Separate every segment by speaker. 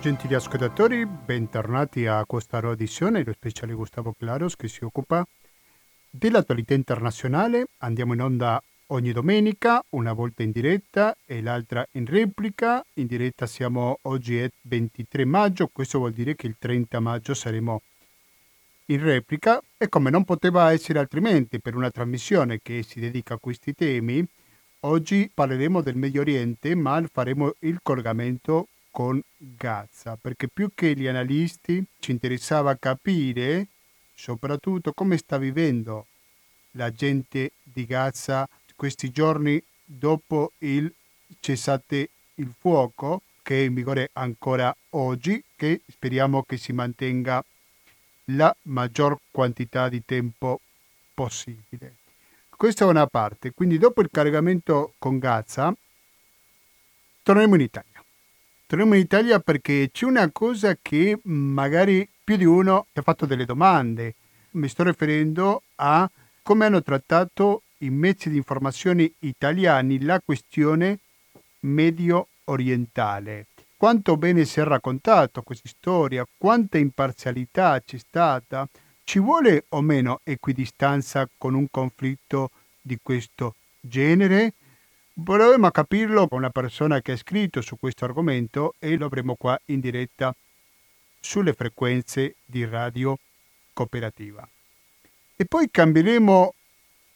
Speaker 1: Gentili ascoltatori, bentornati a questa audizione, lo speciale Gustavo Claros che si occupa dell'attualità internazionale. Andiamo in onda ogni domenica, una volta in diretta e l'altra in replica. In diretta siamo oggi è 23 maggio, questo vuol dire che il 30 maggio saremo in replica e come non poteva essere altrimenti per una trasmissione che si dedica a questi temi, oggi parleremo del Medio Oriente, ma faremo il collegamento con Gaza, perché più che gli analisti ci interessava capire soprattutto come sta vivendo la gente di Gaza questi giorni dopo il cessate il fuoco che è in vigore ancora oggi, che speriamo che si mantenga la maggior quantità di tempo possibile. Questa è una parte, quindi dopo il caricamento con Gaza torneremo in Italia. Torneremo in Italia perché c'è una cosa che magari più di uno ha fatto delle domande. Mi sto riferendo a come hanno trattato i mezzi di informazione italiani la questione medio orientale. Quanto bene si è raccontato questa storia, quanta imparzialità c'è stata, ci vuole o meno equidistanza con un conflitto di questo genere? Proviamo a capirlo con una persona che ha scritto su questo argomento e lo avremo qua in diretta sulle frequenze di radio cooperativa. E poi cambieremo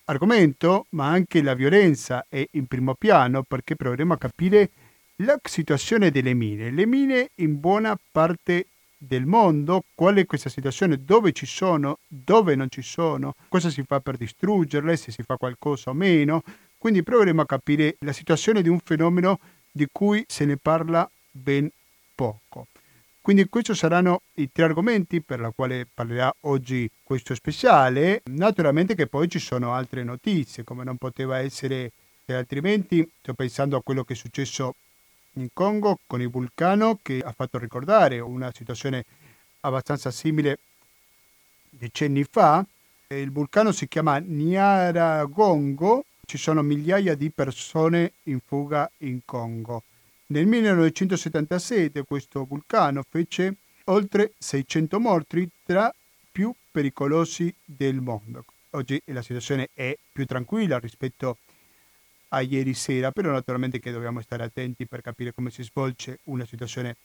Speaker 1: argomento, ma anche la violenza è in primo piano perché proveremo a capire la situazione delle mine. Le mine in buona parte del mondo, qual è questa situazione, dove ci sono, dove non ci sono, cosa si fa per distruggerle, se si fa qualcosa o meno. Quindi proveremo a capire la situazione di un fenomeno di cui se ne parla ben poco. Quindi questi saranno i tre argomenti per la quale parlerà oggi questo speciale. Naturalmente che poi ci sono altre notizie, come non poteva essere altrimenti. Sto pensando a quello che è successo in Congo con il vulcano che ha fatto ricordare una situazione abbastanza simile decenni fa. Il vulcano si chiama Nyaragongo, ci sono migliaia di persone in fuga in Congo. Nel 1977 questo vulcano fece oltre 600 morti tra più pericolosi del mondo. Oggi la situazione è più tranquilla rispetto a ieri sera, però naturalmente che dobbiamo stare attenti per capire come si svolge una situazione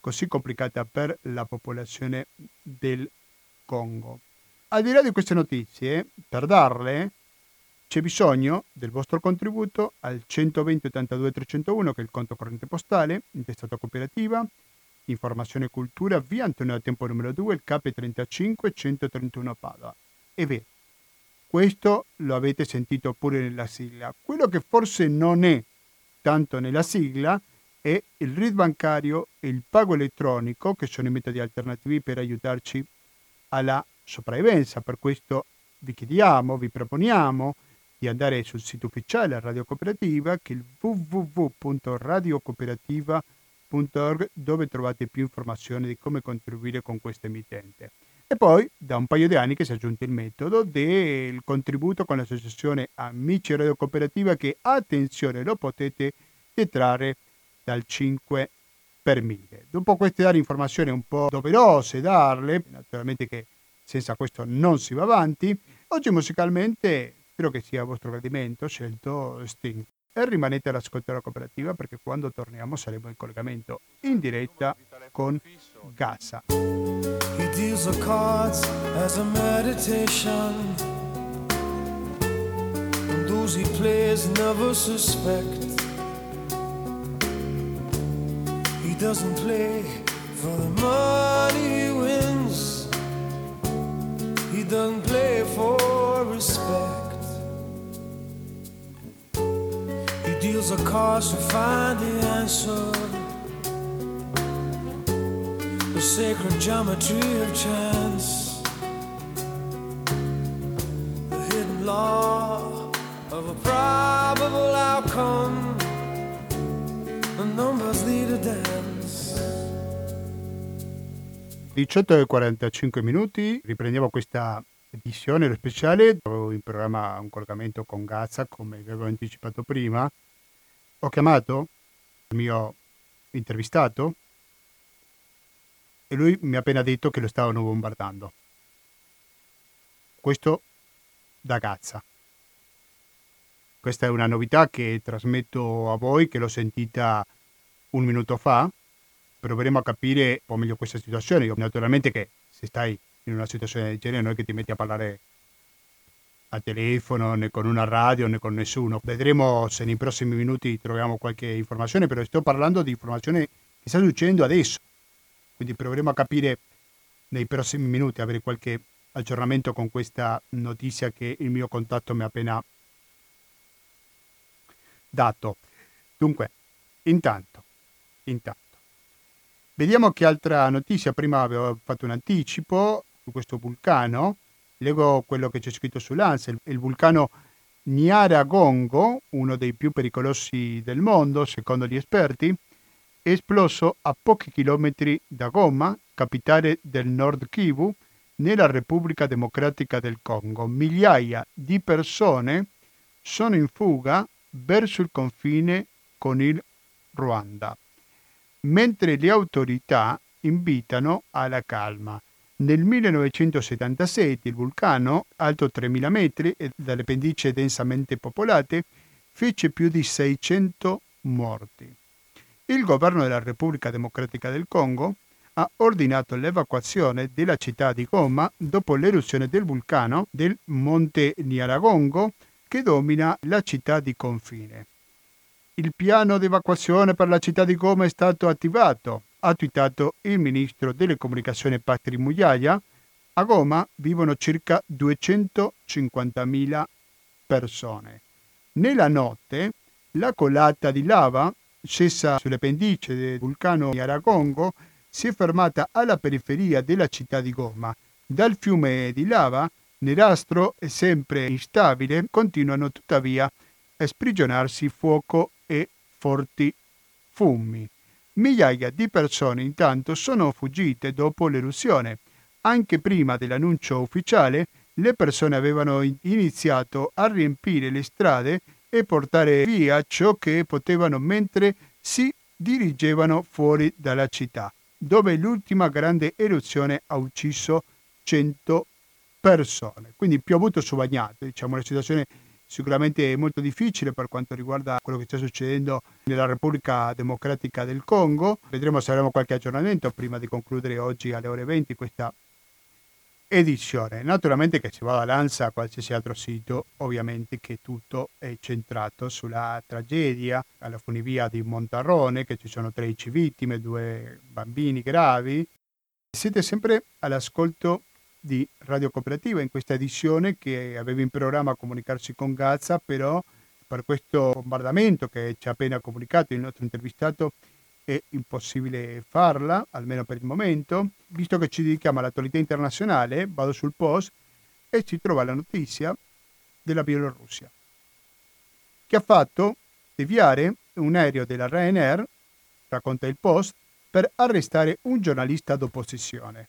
Speaker 1: così complicata per la popolazione del Congo. Al di là di queste notizie, per darle c'è bisogno del vostro contributo al 120 82 301 che è il conto corrente postale, intestato cooperativa, informazione e cultura, via Antonio Tempo numero 2, il CAP 35 131 Padova. È vero, questo lo avete sentito pure nella sigla. Quello che forse non è tanto nella sigla è il RID bancario e il pago elettronico, che sono i metodi alternativi per aiutarci alla sopravvivenza. Per questo vi chiediamo, vi proponiamo di andare sul sito ufficiale Radio Cooperativa che è il www.radiocooperativa.org dove trovate più informazioni di come contribuire con questa emittente. E poi da un paio di anni che si è aggiunto il metodo del contributo con l'associazione Amici Radio Cooperativa che attenzione lo potete detrarre dal 5 per 1000. Dopo queste dare informazioni un po' doverose darle, naturalmente che senza questo non si va avanti, oggi musicalmente Spero che sia a vostro gradimento, ho scelto Sting. E rimanete all'ascolto della cooperativa perché quando torniamo saremo in collegamento in diretta con Gaza. He deals the cards as a meditation. And those he plays never suspect. He doesn't play for the money he wins. He doesn't play for respect deals a cards to find the answer. The sacred geometry of chance. The hidden law of a probable outcome. The numbers lead a dance. 18 e 45 minuti, riprendiamo questa edizione speciale. Avevo in programma un collegamento con Gaza, come vi avevo anticipato prima, Ho chiamato il mio intervistato e lui mi ha appena detto che lo stavano bombardando. Questo da Gaza. Questa è una novità che trasmetto a voi, che l'ho sentita un minuto fa. Proveremo a capire un po' meglio questa situazione. Io, naturalmente che se stai in una situazione del genere non è che ti metti a parlare a telefono né con una radio né con nessuno. Vedremo se nei prossimi minuti troviamo qualche informazione, però sto parlando di informazione che sta succedendo adesso. Quindi proveremo a capire nei prossimi minuti, avere qualche aggiornamento con questa notizia che il mio contatto mi ha appena dato. Dunque, intanto, intanto. Vediamo che altra notizia, prima avevo fatto un anticipo su questo vulcano, leggo quello che c'è scritto sull'ANSA, il vulcano Nyaragongo, uno dei più pericolosi del mondo, secondo gli esperti, è esploso a pochi chilometri da Goma, capitale del Nord Kivu, nella Repubblica Democratica del Congo. Migliaia di persone sono in fuga verso il confine con il Ruanda, mentre le autorità invitano alla calma. Nel 1977 il vulcano, alto 3.000 metri e dalle pendici densamente popolate, fece più di 600 morti. Il governo della Repubblica Democratica del Congo ha ordinato l'evacuazione della città di Goma dopo l'eruzione del vulcano del Monte Niaragongo che domina la città di confine. Il piano di evacuazione per la città di Goma è stato attivato, ha twittato il ministro delle comunicazioni Patrick Muyaya. A Goma vivono circa 250.000 persone. Nella notte la colata di lava scesa sulle pendici del vulcano Yaragongo si è fermata alla periferia della città di Goma. Dal fiume di lava nerastro e sempre instabile, continuano tuttavia a sprigionarsi fuoco e forti fumi. Migliaia di persone intanto sono fuggite dopo l'eruzione. Anche prima dell'annuncio ufficiale, le persone avevano iniziato a riempire le strade e portare via ciò che potevano mentre si dirigevano fuori dalla città, dove l'ultima grande eruzione ha ucciso 100 persone. Quindi piovuto su bagnato, diciamo una situazione sicuramente molto difficile per quanto riguarda quello che sta succedendo nella Repubblica Democratica del Congo. Vedremo se avremo qualche aggiornamento prima di concludere oggi alle ore 20 questa edizione. Naturalmente che si vada all'ANSA a qualsiasi altro sito, ovviamente che tutto è centrato sulla tragedia alla funivia di Montarrone, che ci sono 13 vittime, due bambini gravi. Siete sempre all'ascolto di Radio Cooperativa in questa edizione che aveva in programma comunicarsi con Gaza, però per questo bombardamento che ci ha appena comunicato il nostro intervistato è impossibile farla, almeno per il momento. Visto che ci dedichiamo all'attualità internazionale, vado sul post e si trova la notizia della Bielorussia, che ha fatto deviare un aereo della Ryanair, racconta il post, per arrestare un giornalista d'opposizione.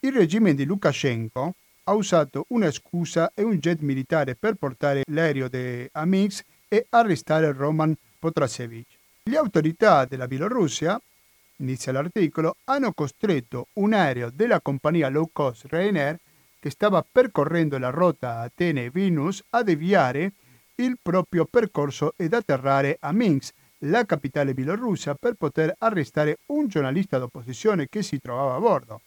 Speaker 1: Il regime di Lukashenko ha usato una scusa e un jet militare per portare l'aereo a Minsk e arrestare Roman Potrasevich. Le autorità della Bielorussia, inizia l'articolo, hanno costretto un aereo della compagnia low cost Ryanair che stava percorrendo la rotta Atene-Vilnius a deviare il proprio percorso ed atterrare a Minsk, la capitale bielorussa, per poter arrestare un giornalista d'opposizione che si trovava a bordo.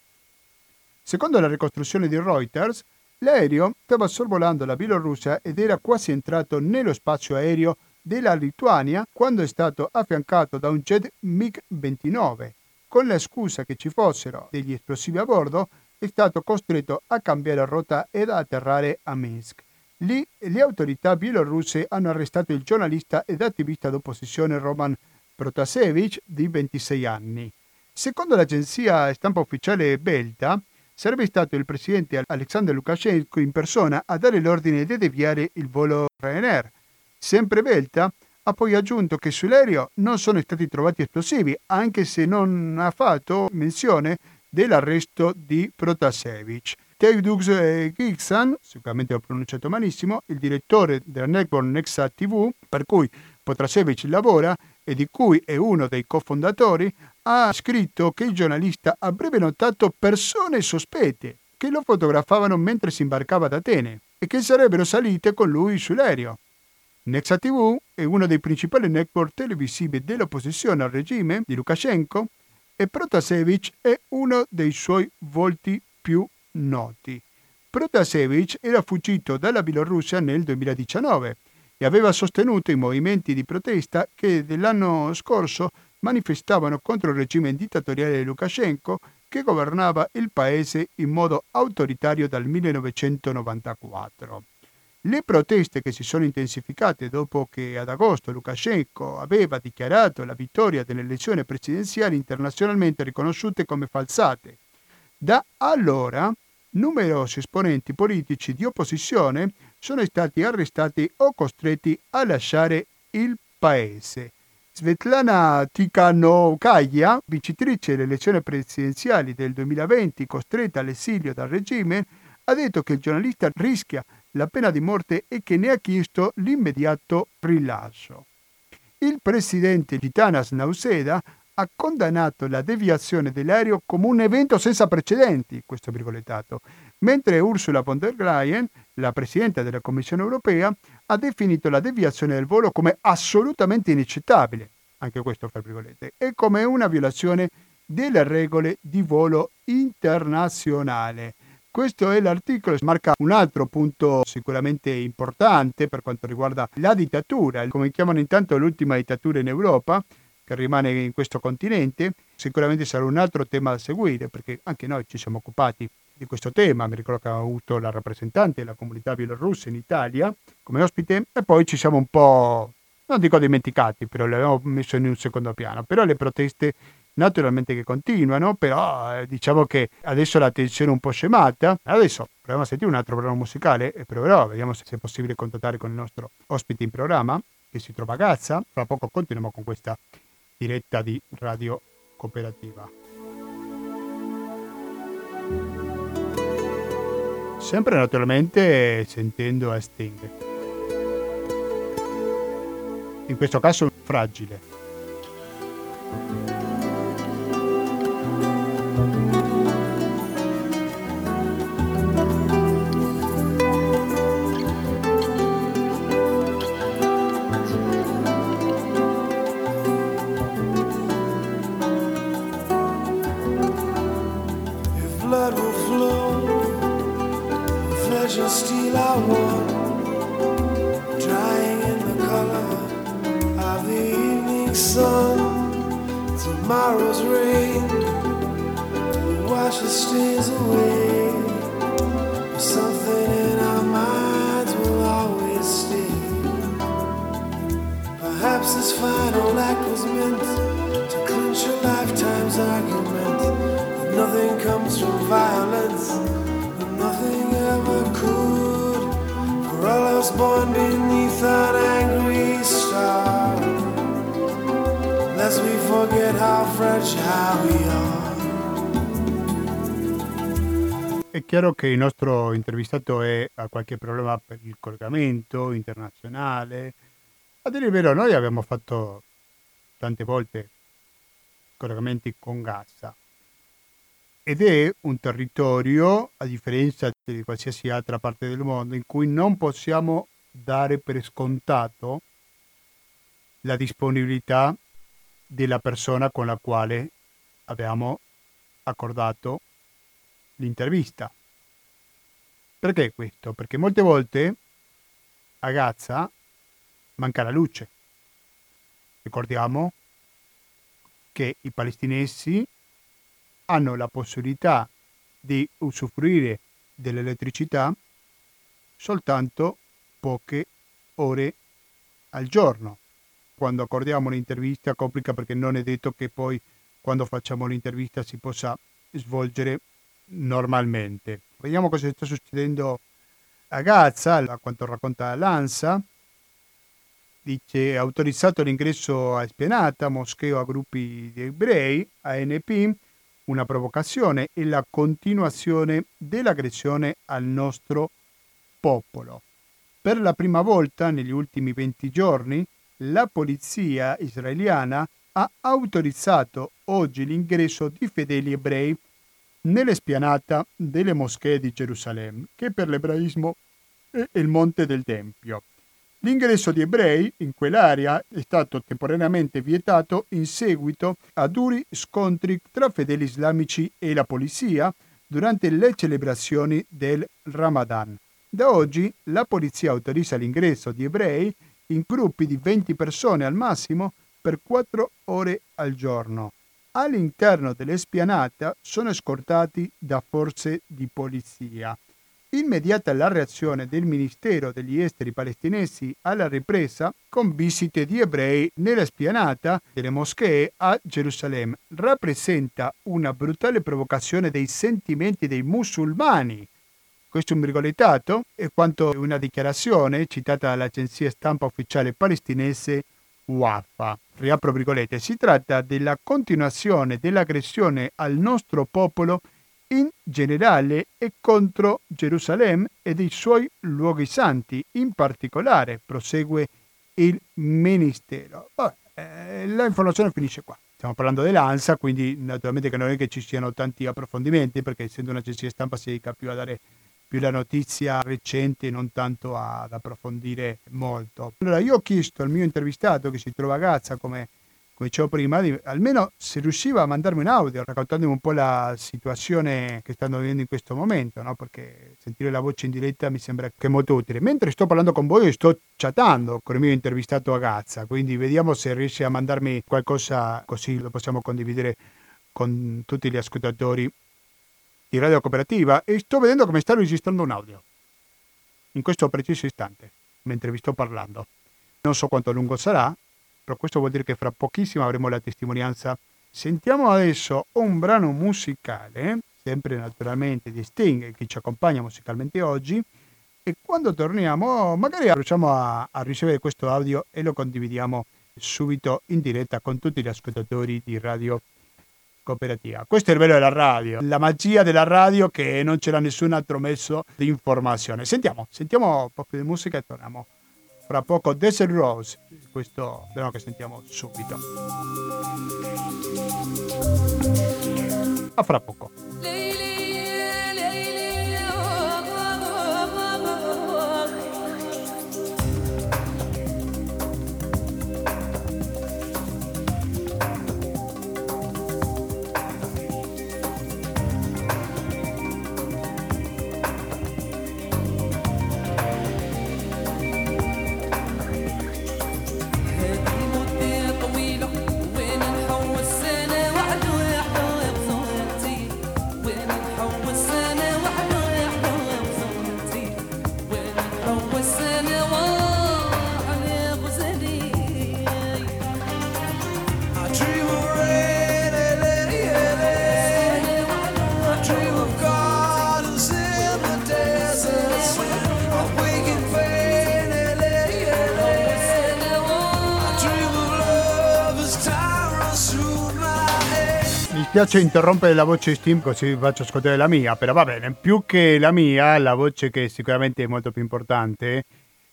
Speaker 1: Secondo la ricostruzione di Reuters, l'aereo stava sorvolando la Bielorussia ed era quasi entrato nello spazio aereo della Lituania quando è stato affiancato da un jet MiG-29. Con la scusa che ci fossero degli esplosivi a bordo, è stato costretto a cambiare rotta ed atterrare a Minsk. Lì le autorità bielorusse hanno arrestato il giornalista ed attivista d'opposizione Roman Protasevich di 26 anni. Secondo l'agenzia stampa ufficiale Belta, sarebbe stato il presidente Alexander Lukashenko in persona a dare l'ordine di deviare il volo Ryanair. Sempre Belta ha poi aggiunto che sull'aereo non sono stati trovati esplosivi, anche se non ha fatto menzione dell'arresto di Protasevich. Tevdux Gixan, sicuramente l'ho pronunciato malissimo, il direttore della network Nexa TV, per cui Potrasevich lavora e di cui è uno dei cofondatori, ha scritto che il giornalista avrebbe notato persone sospette che lo fotografavano mentre si imbarcava ad Atene e che sarebbero salite con lui sull'aereo. Nexa TV è uno dei principali network televisivi dell'opposizione al regime di Lukashenko e Protasevich è uno dei suoi volti più noti. Protasevich era fuggito dalla Bielorussia nel 2019 e aveva sostenuto i movimenti di protesta che dell'anno scorso manifestavano contro il regime dittatoriale di Lukashenko che governava il paese in modo autoritario dal 1994. Le proteste che si sono intensificate dopo che ad agosto Lukashenko aveva dichiarato la vittoria delle elezioni presidenziali internazionalmente riconosciute come falsate. Da allora numerosi esponenti politici di opposizione sono stati arrestati o costretti a lasciare il paese. Svetlana Tikhanovskaya, vincitrice delle elezioni presidenziali del 2020 costretta all'esilio dal regime, ha detto che il giornalista rischia la pena di morte e che ne ha chiesto l'immediato rilascio. Il presidente Gitanas Nauseda ha condannato la deviazione dell'aereo come un evento senza precedenti, questo virgolettato, mentre Ursula von der Leyen, la Presidente della Commissione europea, ha definito la deviazione del volo come assolutamente inaccettabile, anche questo fra virgolette, e come una violazione delle regole di volo internazionale. Questo è l'articolo, marca un altro punto sicuramente importante per quanto riguarda la dittatura, come chiamano intanto l'ultima dittatura in Europa, che rimane in questo continente, sicuramente sarà un altro tema da seguire, perché anche noi ci siamo occupati di questo tema, mi ricordo che avevamo avuto la rappresentante della comunità bielorussa in Italia come ospite e poi ci siamo un po', non dico dimenticati, però le abbiamo messo in un secondo piano, però le proteste naturalmente che continuano, però eh, diciamo che adesso la tensione è un po' scemata. Adesso proviamo a sentire un altro programma musicale e proverò, vediamo se è possibile contattare con il nostro ospite in programma che si trova a Gazza. Fra poco continuiamo con questa diretta di Radio Cooperativa. Sempre naturalmente sentendo a Sting. In questo caso fragile.
Speaker 2: dying in the color of the evening sun tomorrow's rain will wash the stains away. Something in our minds will always stay. Perhaps this final act was meant to clinch a lifetime's argument. That nothing comes from violence, and nothing ever could.
Speaker 1: È chiaro che il nostro intervistato è, ha qualche problema per il collegamento internazionale. A dire il vero, noi abbiamo fatto tante volte collegamenti con Gaza ed è un territorio, a differenza di qualsiasi altra parte del mondo, in cui non possiamo dare per scontato la disponibilità della persona con la quale abbiamo accordato l'intervista. Perché questo? Perché molte volte a Gaza manca la luce. Ricordiamo che i palestinesi hanno la possibilità di usufruire dell'elettricità soltanto poche ore al giorno. Quando accordiamo un'intervista complica perché non è detto che poi quando facciamo l'intervista si possa svolgere normalmente. Vediamo cosa sta succedendo a Gaza, a quanto racconta l'ANSA. Dice autorizzato l'ingresso a spianata, moscheo a gruppi di ebrei, ANP, una provocazione e la continuazione dell'aggressione al nostro popolo. Per la prima volta negli ultimi 20 giorni la polizia israeliana ha autorizzato oggi l'ingresso di fedeli ebrei nelle spianata delle moschee di Gerusalemme, che per l'ebraismo è il monte del Tempio. L'ingresso di ebrei in quell'area è stato temporaneamente vietato in seguito a duri scontri tra fedeli islamici e la polizia durante le celebrazioni del Ramadan. Da oggi la polizia autorizza l'ingresso di ebrei in gruppi di 20 persone al massimo per 4 ore al giorno. All'interno dell'espianata sono scortati da forze di polizia. Immediata la reazione del Ministero degli Esteri palestinesi alla ripresa con visite di ebrei nella spianata delle moschee a Gerusalemme rappresenta una brutale provocazione dei sentimenti dei musulmani. Questo virgolettato è quanto una dichiarazione citata dall'agenzia stampa ufficiale palestinese Wafa. Riapro virgolette, si tratta della continuazione dell'aggressione al nostro popolo in generale e contro Gerusalemme e dei suoi luoghi santi, in particolare, prosegue il Ministero. Vabbè, eh, la informazione finisce qua. Stiamo parlando dell'ANSA, quindi naturalmente che non è che ci siano tanti approfondimenti, perché essendo un'agenzia stampa si dedica più a dare più la notizia recente, non tanto ad approfondire molto. Allora, io ho chiesto al mio intervistato che si trova a Gaza come come dicevo prima, di, almeno se riusciva a mandarmi un audio raccontandomi un po' la situazione che stanno vivendo in questo momento, no? perché sentire la voce in diretta mi sembra che è molto utile. Mentre sto parlando con voi sto chattando con il mio intervistato a Gazza, quindi vediamo se riesce a mandarmi qualcosa così lo possiamo condividere con tutti gli ascoltatori di Radio Cooperativa e sto vedendo come sta registrando un audio in questo preciso istante, mentre vi sto parlando. Non so quanto lungo sarà, però questo vuol dire che fra pochissimo avremo la testimonianza. Sentiamo adesso un brano musicale, sempre naturalmente di Sting, che ci accompagna musicalmente oggi, e quando torniamo magari riusciamo a, a ricevere questo audio e lo condividiamo subito in diretta con tutti gli ascoltatori di Radio Cooperativa. Questo è il bello della radio, la magia della radio che non c'era nessun altro mezzo di informazione. Sentiamo, sentiamo un po' di musica e torniamo fra poco Desert Rose, questo brano che sentiamo subito. A fra poco. Piace interrompere la voce Steam così faccio ascoltare la mia, però va bene, più che la mia, la voce che sicuramente è molto più importante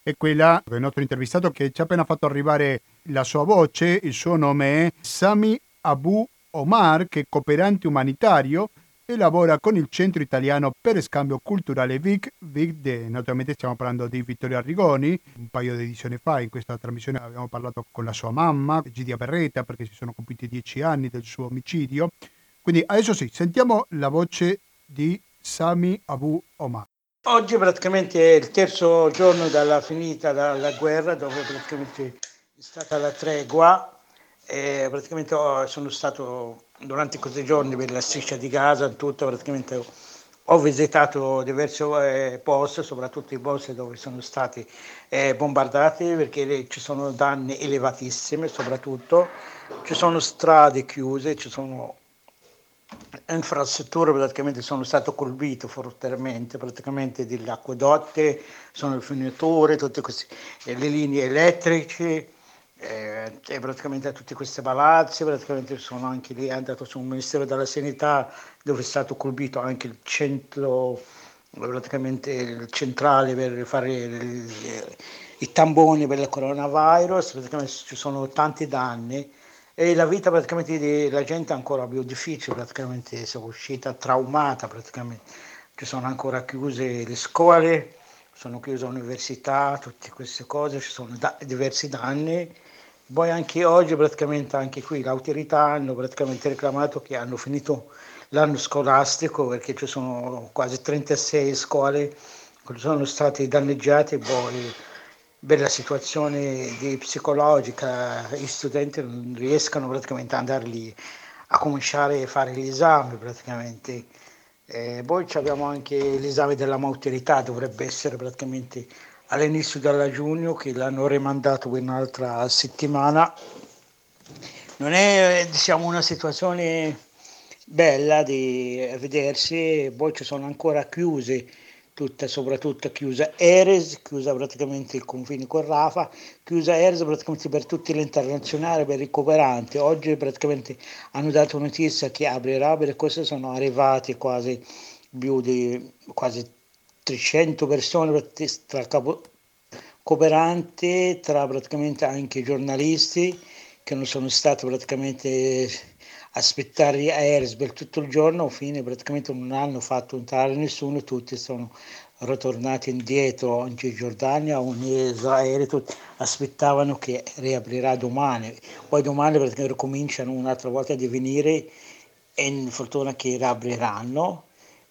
Speaker 1: è quella del nostro intervistato che ci ha appena fatto arrivare la sua voce, il suo nome è Sami Abu Omar, che è cooperante umanitario e lavora con il Centro Italiano per Scambio Culturale VIC. VIC, de, naturalmente stiamo parlando di Vittorio Arrigoni. Un paio di edizioni fa in questa trasmissione abbiamo parlato con la sua mamma, Gidia Berretta, perché si sono compiuti dieci anni del suo omicidio. Quindi adesso sì, sentiamo la voce di Sami Abu Omar.
Speaker 3: Oggi praticamente è il terzo giorno dalla finita dalla guerra, dove praticamente è stata la tregua. E praticamente sono stato durante questi giorni per la striscia di Gaza, tutto praticamente ho visitato diversi eh, posti, soprattutto i posti dove sono stati eh, bombardati perché ci sono danni elevatissimi, soprattutto ci sono strade chiuse, ci sono infrastrutture praticamente sono state colpite fortemente, praticamente degli acquedotti, sono le finiture, tutte queste, le linee elettriche, eh, e praticamente tutti questi palazzi, praticamente sono anche lì, è andato sul Ministero della Sanità dove è stato colpito anche il centro, praticamente il centrale per fare i tamponi per il coronavirus, praticamente ci sono tanti danni e la vita praticamente della gente è ancora più difficile, praticamente è uscita traumata, praticamente ci sono ancora chiuse le scuole, sono chiuse le università, tutte queste cose, ci sono da- diversi danni. Poi anche oggi praticamente anche qui le autorità hanno praticamente reclamato che hanno finito l'anno scolastico perché ci sono quasi 36 scuole che sono state danneggiate poi per la situazione psicologica gli studenti non riescono praticamente ad andare lì a cominciare a fare gli esami praticamente. Eh, poi abbiamo anche l'esame della maturità, dovrebbe essere praticamente all'inizio della giugno che l'hanno rimandato un'altra settimana. Non è diciamo, una situazione bella di vedersi, poi ci sono ancora chiuse tutta, soprattutto chiusa Eres, chiusa praticamente il confine con Rafa, chiusa Eres praticamente per tutti gli internazionali, per i cooperanti. Oggi praticamente hanno dato notizia che aprirà, per questo sono arrivati quasi più di quasi 300 persone tra capo, cooperanti, tra praticamente anche giornalisti che non sono stati praticamente aspettare gli aerei per tutto il giorno, fine praticamente non hanno fatto entrare nessuno, tutti sono ritornati indietro in Cisgiordania, in Israele, tutti aspettavano che riaprirà domani, poi domani praticamente cominciano un'altra volta a venire e in fortuna che riapriranno.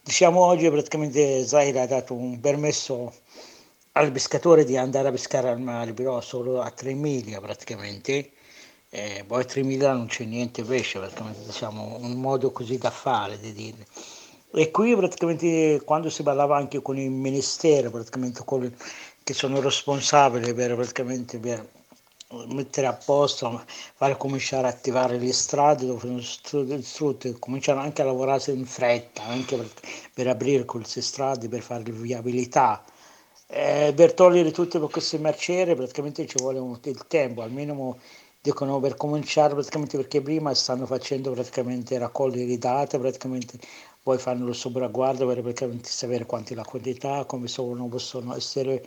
Speaker 3: Diciamo oggi praticamente Israele ha dato un permesso al pescatore di andare a pescare al mare, però solo a 3 miglia praticamente eh, poi 3.000 non c'è niente pesce, praticamente diciamo un modo così da fare, di dire. E qui praticamente quando si parlava anche con il ministero, praticamente con, che sono responsabili per, praticamente per mettere a posto, fare cominciare a attivare le strade dove sono distrutte, cominciano anche a lavorare in fretta, anche per, per aprire queste strade, per fare viabilità. Eh, per togliere tutte queste merciere praticamente ci vuole un, il tempo, almeno dicono per cominciare praticamente perché prima stanno facendo praticamente raccogliere date, praticamente poi fanno lo sopragguardo per praticamente sapere quanti la quantità, come sono, possono essere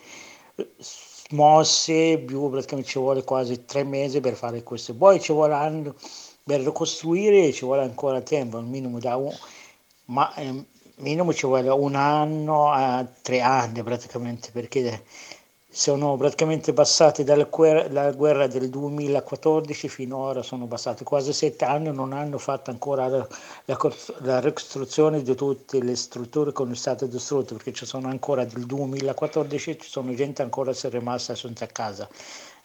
Speaker 3: mosse, più praticamente ci vuole quasi tre mesi per fare questo, poi ci vuole anno per ricostruire ci vuole ancora tempo, al minimo da un, ma eh, minimo ci vuole un anno a tre anni praticamente perché sono praticamente passati dalla guerra, guerra, del 2014 fino ad ora, sono passati quasi sette anni, non hanno fatto ancora la, la, la, ricostruzione di tutte le strutture che sono state distrutte, perché ci sono ancora del 2014, ci sono gente ancora che è rimasta senza casa,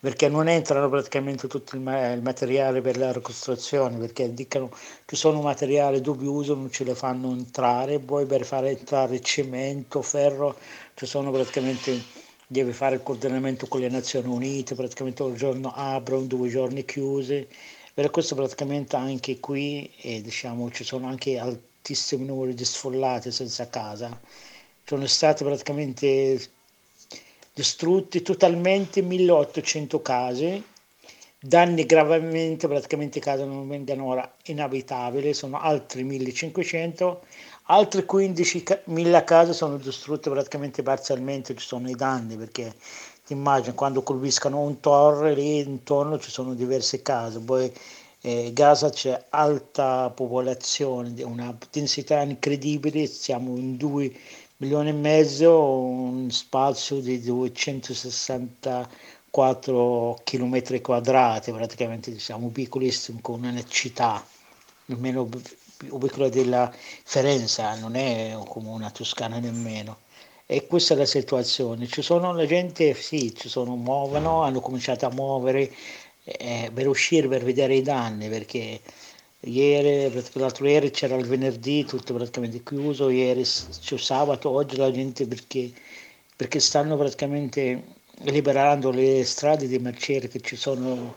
Speaker 3: perché non entrano praticamente tutto il, il materiale per la ricostruzione, perché dicono che sono materiali dubbioso, non ce le fanno entrare, poi per fare entrare cemento, ferro, ci sono praticamente deve fare il coordinamento con le Nazioni Unite, praticamente un giorno aprono, due giorni chiuse. Per questo praticamente anche qui eh, diciamo, ci sono anche altissimi numeri di sfollati senza casa. Sono state praticamente distrutte totalmente 1800 case, danni gravemente, praticamente case non vengono ora inabitabili, sono altri 1500 Altre 15.000 case sono distrutte praticamente parzialmente, ci sono i danni perché ti immagini quando colpiscono un torre lì intorno ci sono diverse case, poi eh, Gaza c'è alta popolazione, una densità incredibile, siamo in 2 milioni e mezzo, un spazio di 264 km quadrati, praticamente siamo piccolissimi con una città, almeno ubicola della Ferenza, non è come una Toscana nemmeno. E questa è la situazione. Ci sono la gente, sì, ci sono, muovono, hanno cominciato a muovere eh, per uscire, per vedere i danni, perché ieri, l'altro ieri c'era il venerdì, tutto praticamente chiuso, ieri c'è sabato, oggi la gente perché, perché stanno praticamente liberando le strade di mercieri che ci sono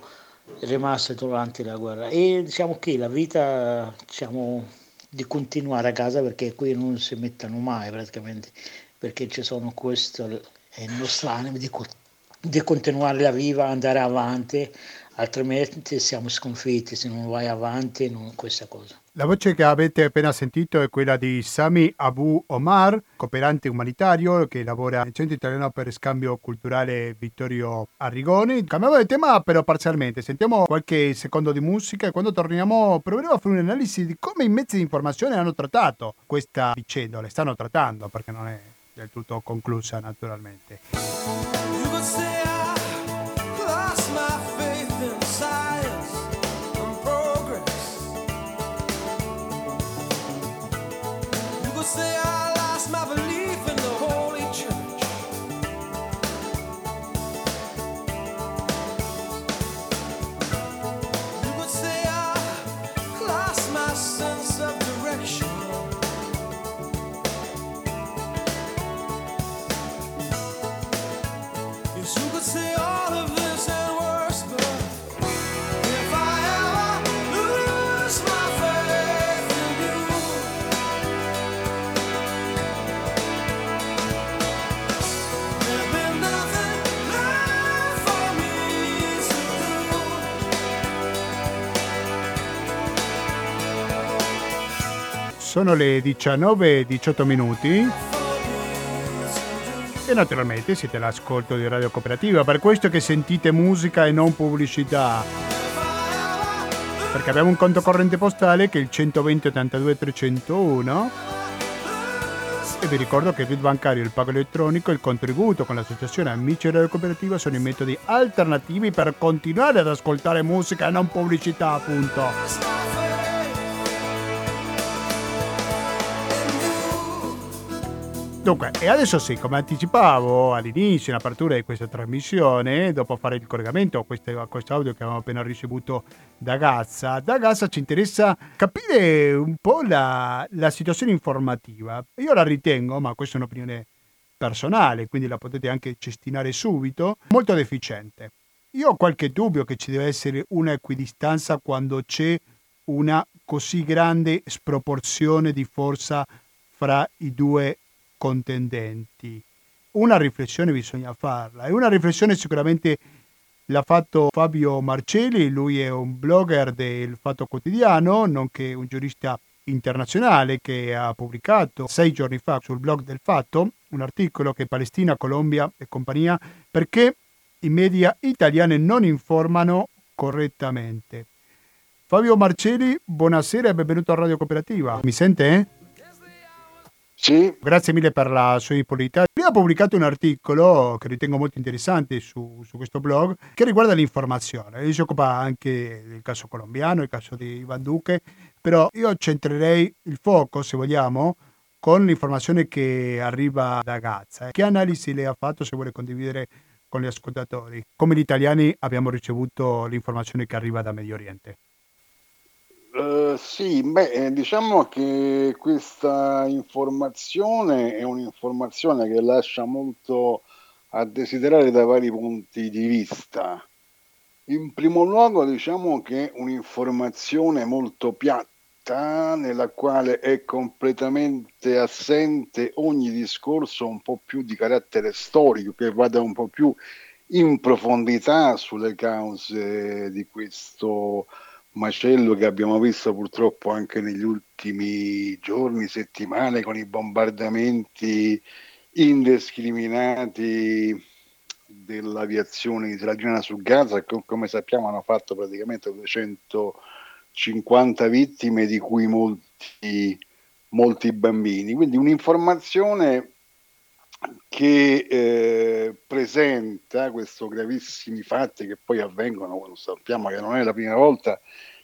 Speaker 3: rimaste durante la guerra. E diciamo che la vita diciamo, di continuare a casa perché qui non si mettono mai praticamente perché ci sono questo è il nostro animo di, di continuare la vita, andare avanti altrimenti siamo sconfitti se non vai avanti non questa cosa
Speaker 1: La voce che avete appena sentito è quella di Sami Abu Omar, cooperante umanitario che lavora nel Centro Italiano per Scambio Culturale Vittorio Arrigoni. Cambiamo di tema però parzialmente, sentiamo qualche secondo di musica e quando torniamo proveremo a fare un'analisi di come i mezzi di informazione hanno trattato questa vicenda, le stanno trattando perché non è del tutto conclusa naturalmente. Sono le 19.18 minuti e naturalmente siete all'ascolto di Radio Cooperativa, per questo che sentite musica e non pubblicità. Perché abbiamo un conto corrente postale che è il 120 82 301 e vi ricordo che il RID bancario, il pago elettronico e il contributo con l'associazione Amici Radio Cooperativa sono i metodi alternativi per continuare ad ascoltare musica e non pubblicità, appunto. Dunque, e adesso sì, come anticipavo all'inizio, in apertura di questa trasmissione, dopo fare il collegamento a questo, a questo audio che abbiamo appena ricevuto da Gazza, da Gazza ci interessa capire un po' la, la situazione informativa. Io la ritengo, ma questa è un'opinione personale, quindi la potete anche cestinare subito, molto deficiente. Io ho qualche dubbio che ci deve essere una equidistanza quando c'è una così grande sproporzione di forza fra i due contendenti. Una riflessione bisogna farla e una riflessione sicuramente l'ha fatto Fabio Marcelli, lui è un blogger del Fatto Quotidiano, nonché un giurista internazionale che ha pubblicato sei giorni fa sul blog del Fatto un articolo che Palestina, Colombia e compagnia perché i media italiani non informano correttamente. Fabio Marcelli, buonasera e benvenuto a Radio Cooperativa. Mi sente? Eh?
Speaker 4: Sì,
Speaker 1: Grazie mille per la sua disponibilità. Lui ha pubblicato un articolo che ritengo molto interessante su, su questo blog che riguarda l'informazione. Lui si occupa anche del caso colombiano, il caso di Ivan Duque, però io centrerei il fuoco, se vogliamo, con l'informazione che arriva da Gaza. Che analisi lei ha fatto se vuole condividere con gli ascoltatori? Come gli italiani abbiamo ricevuto l'informazione che arriva da Medio Oriente?
Speaker 4: Eh, sì, beh, eh, diciamo che questa informazione è un'informazione che lascia molto a desiderare da vari punti di vista. In primo luogo, diciamo che è un'informazione molto piatta, nella quale è completamente assente ogni discorso un po' più di carattere storico, che vada un po' più in profondità sulle cause di questo macello che abbiamo visto purtroppo anche negli ultimi giorni, settimane, con i bombardamenti indiscriminati dell'aviazione israeliana su Gaza, che come sappiamo hanno fatto praticamente 250 vittime, di cui molti, molti bambini. Quindi un'informazione che eh, presenta questi gravissimi fatti che poi avvengono, lo sappiamo che non è la prima volta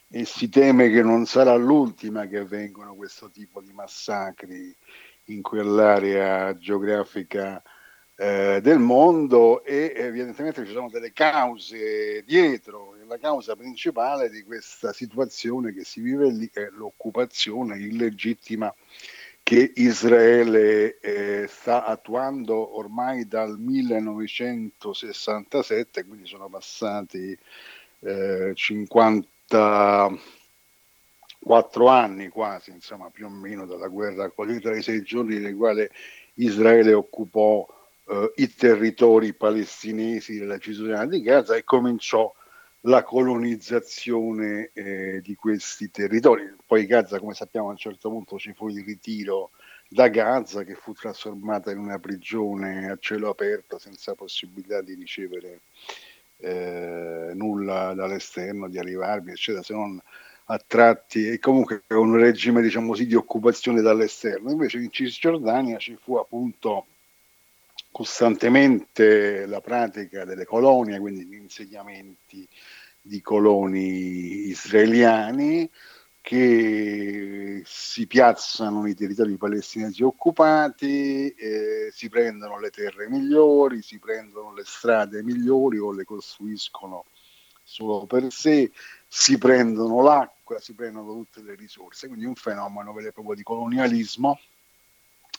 Speaker 4: e si teme che non sarà l'ultima che avvengono questo tipo di massacri in quell'area geografica eh, del mondo e evidentemente ci sono delle cause dietro. E la causa principale di questa situazione che si vive lì è l'occupazione illegittima che Israele eh, sta attuando ormai dal 1967, quindi sono passati eh, 54 anni quasi, insomma più o meno dalla guerra costituita dai sei giorni nei quali Israele occupò eh, i territori palestinesi della Cisgiordania di Gaza e cominciò la colonizzazione eh, di questi territori. Poi Gaza, come sappiamo, a un certo punto ci fu il ritiro da Gaza che fu trasformata in una prigione a cielo aperto senza possibilità di ricevere eh, nulla dall'esterno, di arrivarvi, eccetera, se non a tratti e comunque un regime diciamo così di occupazione dall'esterno. Invece in Cisgiordania ci fu appunto costantemente la pratica delle colonie, quindi gli insediamenti di coloni israeliani che si piazzano nei territori palestinesi occupati, eh, si prendono le terre migliori, si prendono le strade migliori o le costruiscono solo per sé, si prendono l'acqua, si prendono tutte le risorse, quindi un fenomeno vero e proprio di colonialismo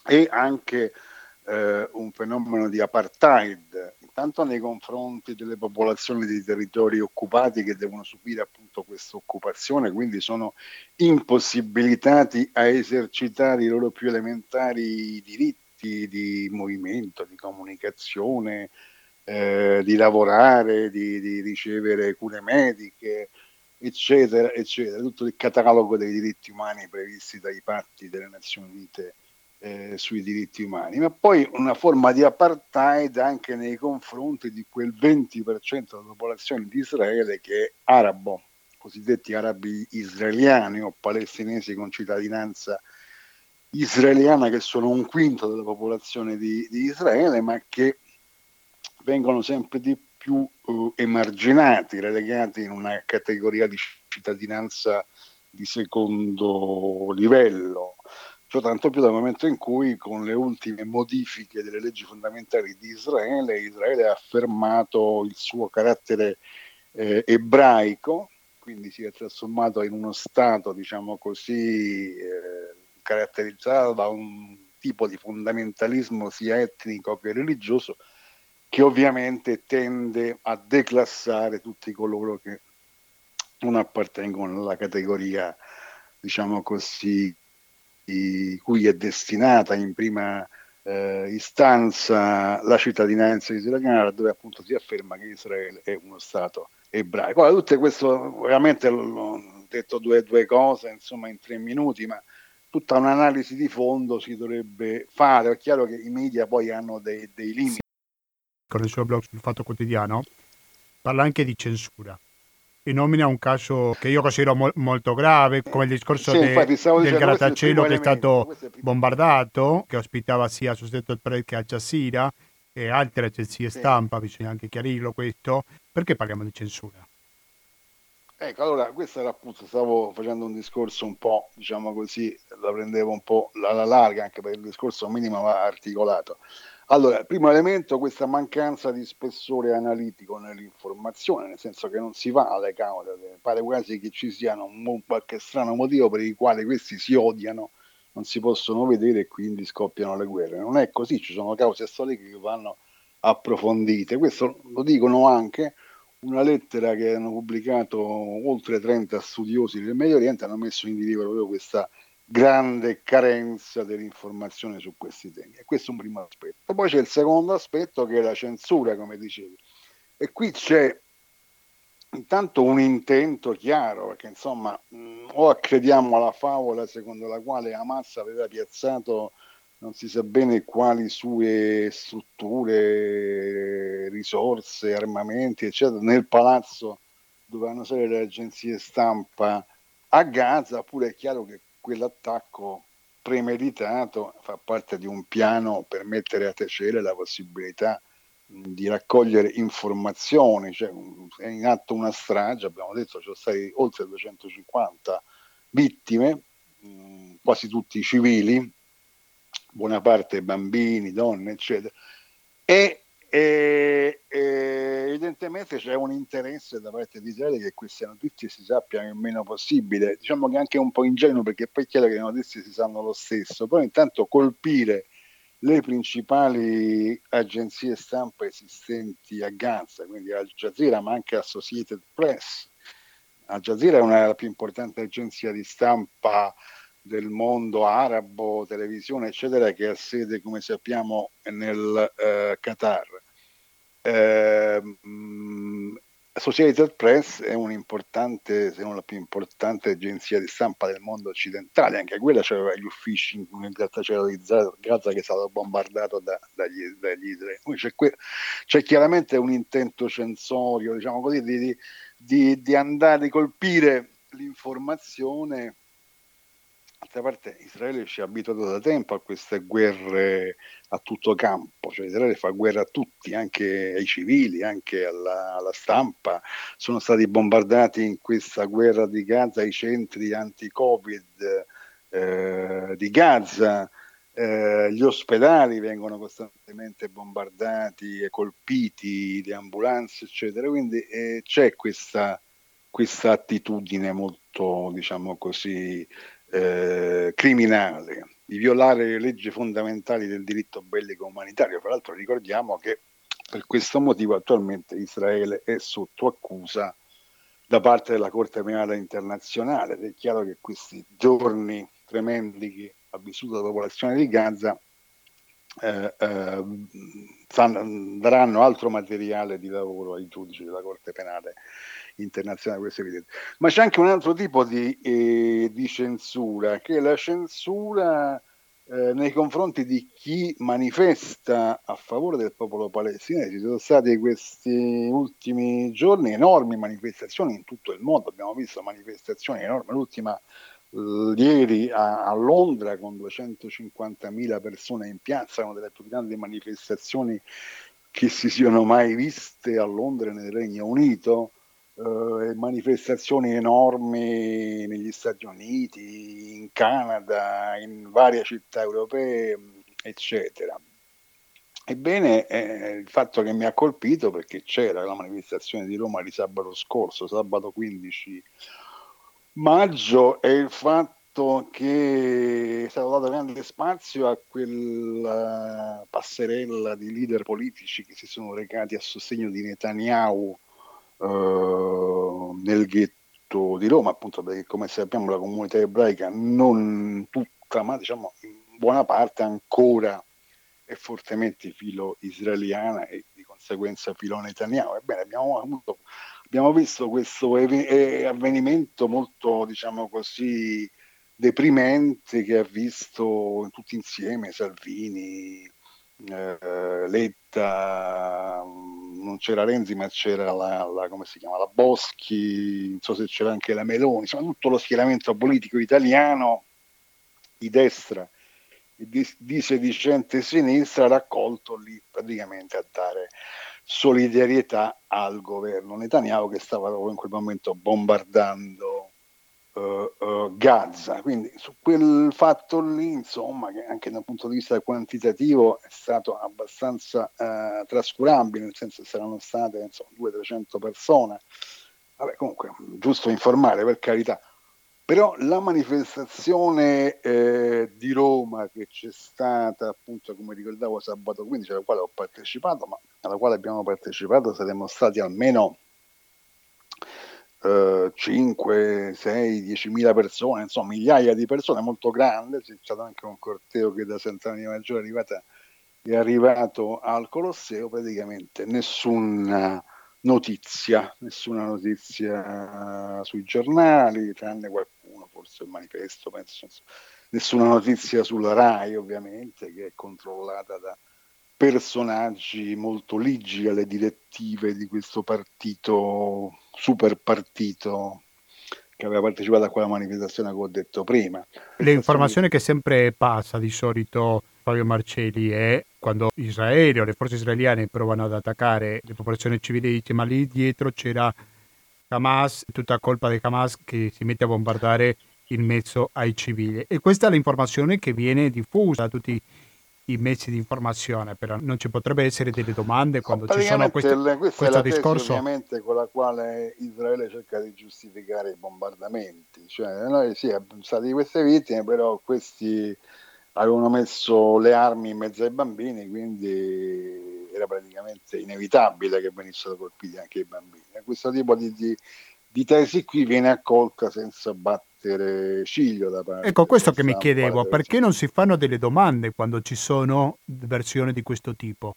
Speaker 4: e anche eh, un fenomeno di apartheid, intanto nei confronti delle popolazioni dei territori occupati che devono subire appunto questa occupazione, quindi sono impossibilitati a esercitare i loro più elementari diritti di movimento, di comunicazione, eh, di lavorare, di, di ricevere cure mediche, eccetera, eccetera, tutto il catalogo dei diritti umani previsti dai patti delle Nazioni Unite eh, sui diritti umani, ma poi una forma di apartheid anche nei confronti di quel 20% della popolazione di Israele che è arabo, cosiddetti arabi israeliani o palestinesi con cittadinanza israeliana che sono un quinto della popolazione di, di Israele, ma che vengono sempre di più uh, emarginati, relegati in una categoria di cittadinanza di secondo livello. Ciò tanto più dal momento in cui con le ultime modifiche delle leggi fondamentali di Israele, Israele ha affermato il suo carattere eh, ebraico, quindi si è trasformato in uno Stato, diciamo così, eh, caratterizzato da un tipo di fondamentalismo sia etnico che religioso, che ovviamente tende a declassare tutti coloro che non appartengono alla categoria, diciamo così, cui è destinata in prima eh, istanza la cittadinanza israeliana, dove appunto si afferma che Israele è uno Stato ebraico. Ora, tutte questo, ovviamente ho detto due, due cose, insomma, in tre minuti, ma tutta un'analisi di fondo si dovrebbe fare. È chiaro che i media poi hanno dei, dei limiti.
Speaker 1: Con il suo blog sul Fatto Quotidiano parla anche di censura e nomina un caso che io considero mo- molto grave, come il discorso
Speaker 4: Sì,
Speaker 1: de-
Speaker 4: infatti,
Speaker 1: del
Speaker 4: il
Speaker 1: grattacielo che è stato
Speaker 4: il
Speaker 1: bombardato, che ospitava sia Associated Press che Al Jazeera e altre agenzie
Speaker 4: Sì.
Speaker 1: stampa, bisogna anche chiarirlo questo. Perché parliamo di censura?
Speaker 4: Ecco, allora, questo era appunto, stavo facendo un discorso un po', diciamo così, la prendevo un po' alla larga, anche perché il discorso minimo va articolato. Allora, il primo elemento, questa mancanza di spessore analitico nell'informazione, nel senso che non si va alle cause, pare quasi che ci sia un qualche strano motivo per il quale questi si odiano, non si possono vedere e quindi scoppiano le guerre. Non è così, ci sono cause storiche che vanno approfondite. Questo lo dicono anche una lettera che hanno pubblicato oltre 30 studiosi del Medio Oriente, hanno messo in rilievo proprio questa grande carenza dell'informazione su questi temi. E questo è un primo aspetto. Poi c'è il secondo aspetto che è la censura, come dicevi. E qui c'è intanto un intento chiaro, perché insomma mh, o accrediamo alla favola secondo la quale Hamas aveva piazzato non si sa bene quali sue strutture, risorse, armamenti, eccetera, nel palazzo dove hanno sede le agenzie stampa a Gaza, oppure è chiaro che quell'attacco premeditato fa parte di un piano per mettere a tacere la possibilità mh, di raccogliere informazioni, cioè un- è in atto una strage, abbiamo detto ci sono stati oltre 250 vittime, mh, quasi tutti civili, buona parte bambini, donne, eccetera. E, e- e evidentemente c'è un interesse da parte di Israele che queste notizie si sappiano il meno possibile. Diciamo che anche un po' ingenuo perché poi è chiaro che le notizie si sanno lo stesso, però intanto colpire le principali agenzie stampa esistenti a Gaza, quindi Al Jazeera ma anche Associated Press. Al Jazeera è una delle più importanti agenzie di stampa del mondo arabo, televisione, eccetera, che ha sede, come sappiamo, nel eh, Qatar. Ehm, Associated Press è un'importante, se non la più importante agenzia di stampa del mondo occidentale, anche quella aveva gli uffici in grattacielo di Gaza che è stato bombardato da, dagli, dagli israeliani. C'è, que- c'è, chiaramente un intento censorio, diciamo così, di, di, di andare a colpire l'informazione D'altra parte Israele ci ha abituato da tempo a queste guerre a tutto campo, cioè Israele fa guerra a tutti, anche ai civili, anche alla, alla stampa. Sono stati bombardati in questa guerra di Gaza i centri anti-Covid eh, di Gaza, eh, gli ospedali vengono costantemente bombardati e colpiti, le ambulanze, eccetera. Quindi eh, c'è questa, questa attitudine molto, diciamo così, eh, criminale di violare le leggi fondamentali del diritto bellico umanitario. Fra l'altro ricordiamo che per questo motivo attualmente Israele è sotto accusa da parte della Corte Penale Internazionale ed è chiaro che questi giorni tremendi che ha vissuto la popolazione di Gaza eh, eh, daranno altro materiale di lavoro ai giudici della Corte Penale internazionale, questo è evidente. Ma c'è anche un altro tipo di, eh, di censura, che è la censura eh, nei confronti di chi manifesta a favore del popolo palestinese. Ci sono state questi ultimi giorni enormi manifestazioni in tutto il mondo, abbiamo visto manifestazioni enormi, l'ultima eh, ieri a, a, Londra con 250.000 persone in piazza, una delle più grandi manifestazioni che si siano mai viste a Londra nel Regno Unito eh, manifestazioni enormi negli Stati Uniti, in Canada, in varie città europee, eccetera. Ebbene, eh, il fatto che mi ha colpito perché c'era la manifestazione di Roma di sabato scorso, sabato 15 maggio, è il fatto che è stato dato grande spazio a quella passerella di leader politici che si sono recati a sostegno di Netanyahu eh, nel ghetto di Roma, appunto perché come sappiamo la comunità ebraica non tutta, ma diciamo in buona parte ancora è fortemente filo israeliana e di conseguenza filo Netanyahu. Ebbene, abbiamo, avuto, abbiamo visto questo eh, avvenimento molto, diciamo così, deprimente che ha visto tutti insieme Salvini, eh, Letta, non c'era Renzi ma c'era la, la, come si chiama, la Boschi, non so se c'era anche la Meloni, insomma tutto lo schieramento politico italiano di destra e di, di sedicente sinistra raccolto lì praticamente a dare solidarietà al governo Netanyahu che stava in quel momento bombardando uh, uh, Gaza. Quindi su quel fatto lì, insomma, che anche dal punto di vista quantitativo è stato abbastanza uh, trascurabile, nel senso che saranno state 200-300 persone. Vabbè, comunque, giusto informare per carità. Però la manifestazione eh, di Roma che c'è stata, appunto, come ricordavo, sabato 15, alla quale ho partecipato, ma alla quale abbiamo partecipato saremmo stati almeno 5, 6, 10 mila persone, insomma migliaia di persone, molto grande, c'è stato anche un corteo che da Sant'Anna di Maggiore è, arrivata, è arrivato al Colosseo, praticamente nessuna notizia, nessuna notizia sui giornali, tranne qualcuno, forse il manifesto, penso, nessuna notizia sulla RAI ovviamente, che è controllata da personaggi molto ligi alle direttive di questo partito, super partito che aveva partecipato a quella manifestazione che ho detto prima.
Speaker 1: L'informazione che sempre passa di solito Fabio Marcelli è quando Israele o le forze israeliane provano ad attaccare le popolazioni civili, dice ma lì dietro c'era Hamas, tutta colpa di Hamas che si mette a bombardare in mezzo ai civili. E questa è l'informazione che viene diffusa a tutti i i mezzi di informazione, però non ci potrebbe essere delle domande quando ci sono questi,
Speaker 4: le,
Speaker 1: questo è
Speaker 4: la
Speaker 1: discorso.
Speaker 4: ovviamente con la quale Israele cerca di giustificare i bombardamenti, cioè noi sì, abbiamo stati queste vittime, però questi avevano messo le armi in mezzo ai bambini, quindi era praticamente inevitabile che venissero colpiti anche i bambini. Questo tipo di, di, di tesi qui viene accolta senza battere mettere ciglio da parte.
Speaker 1: Ecco, questo che mi chiedevo, perché non si fanno delle domande quando ci sono versioni di questo tipo?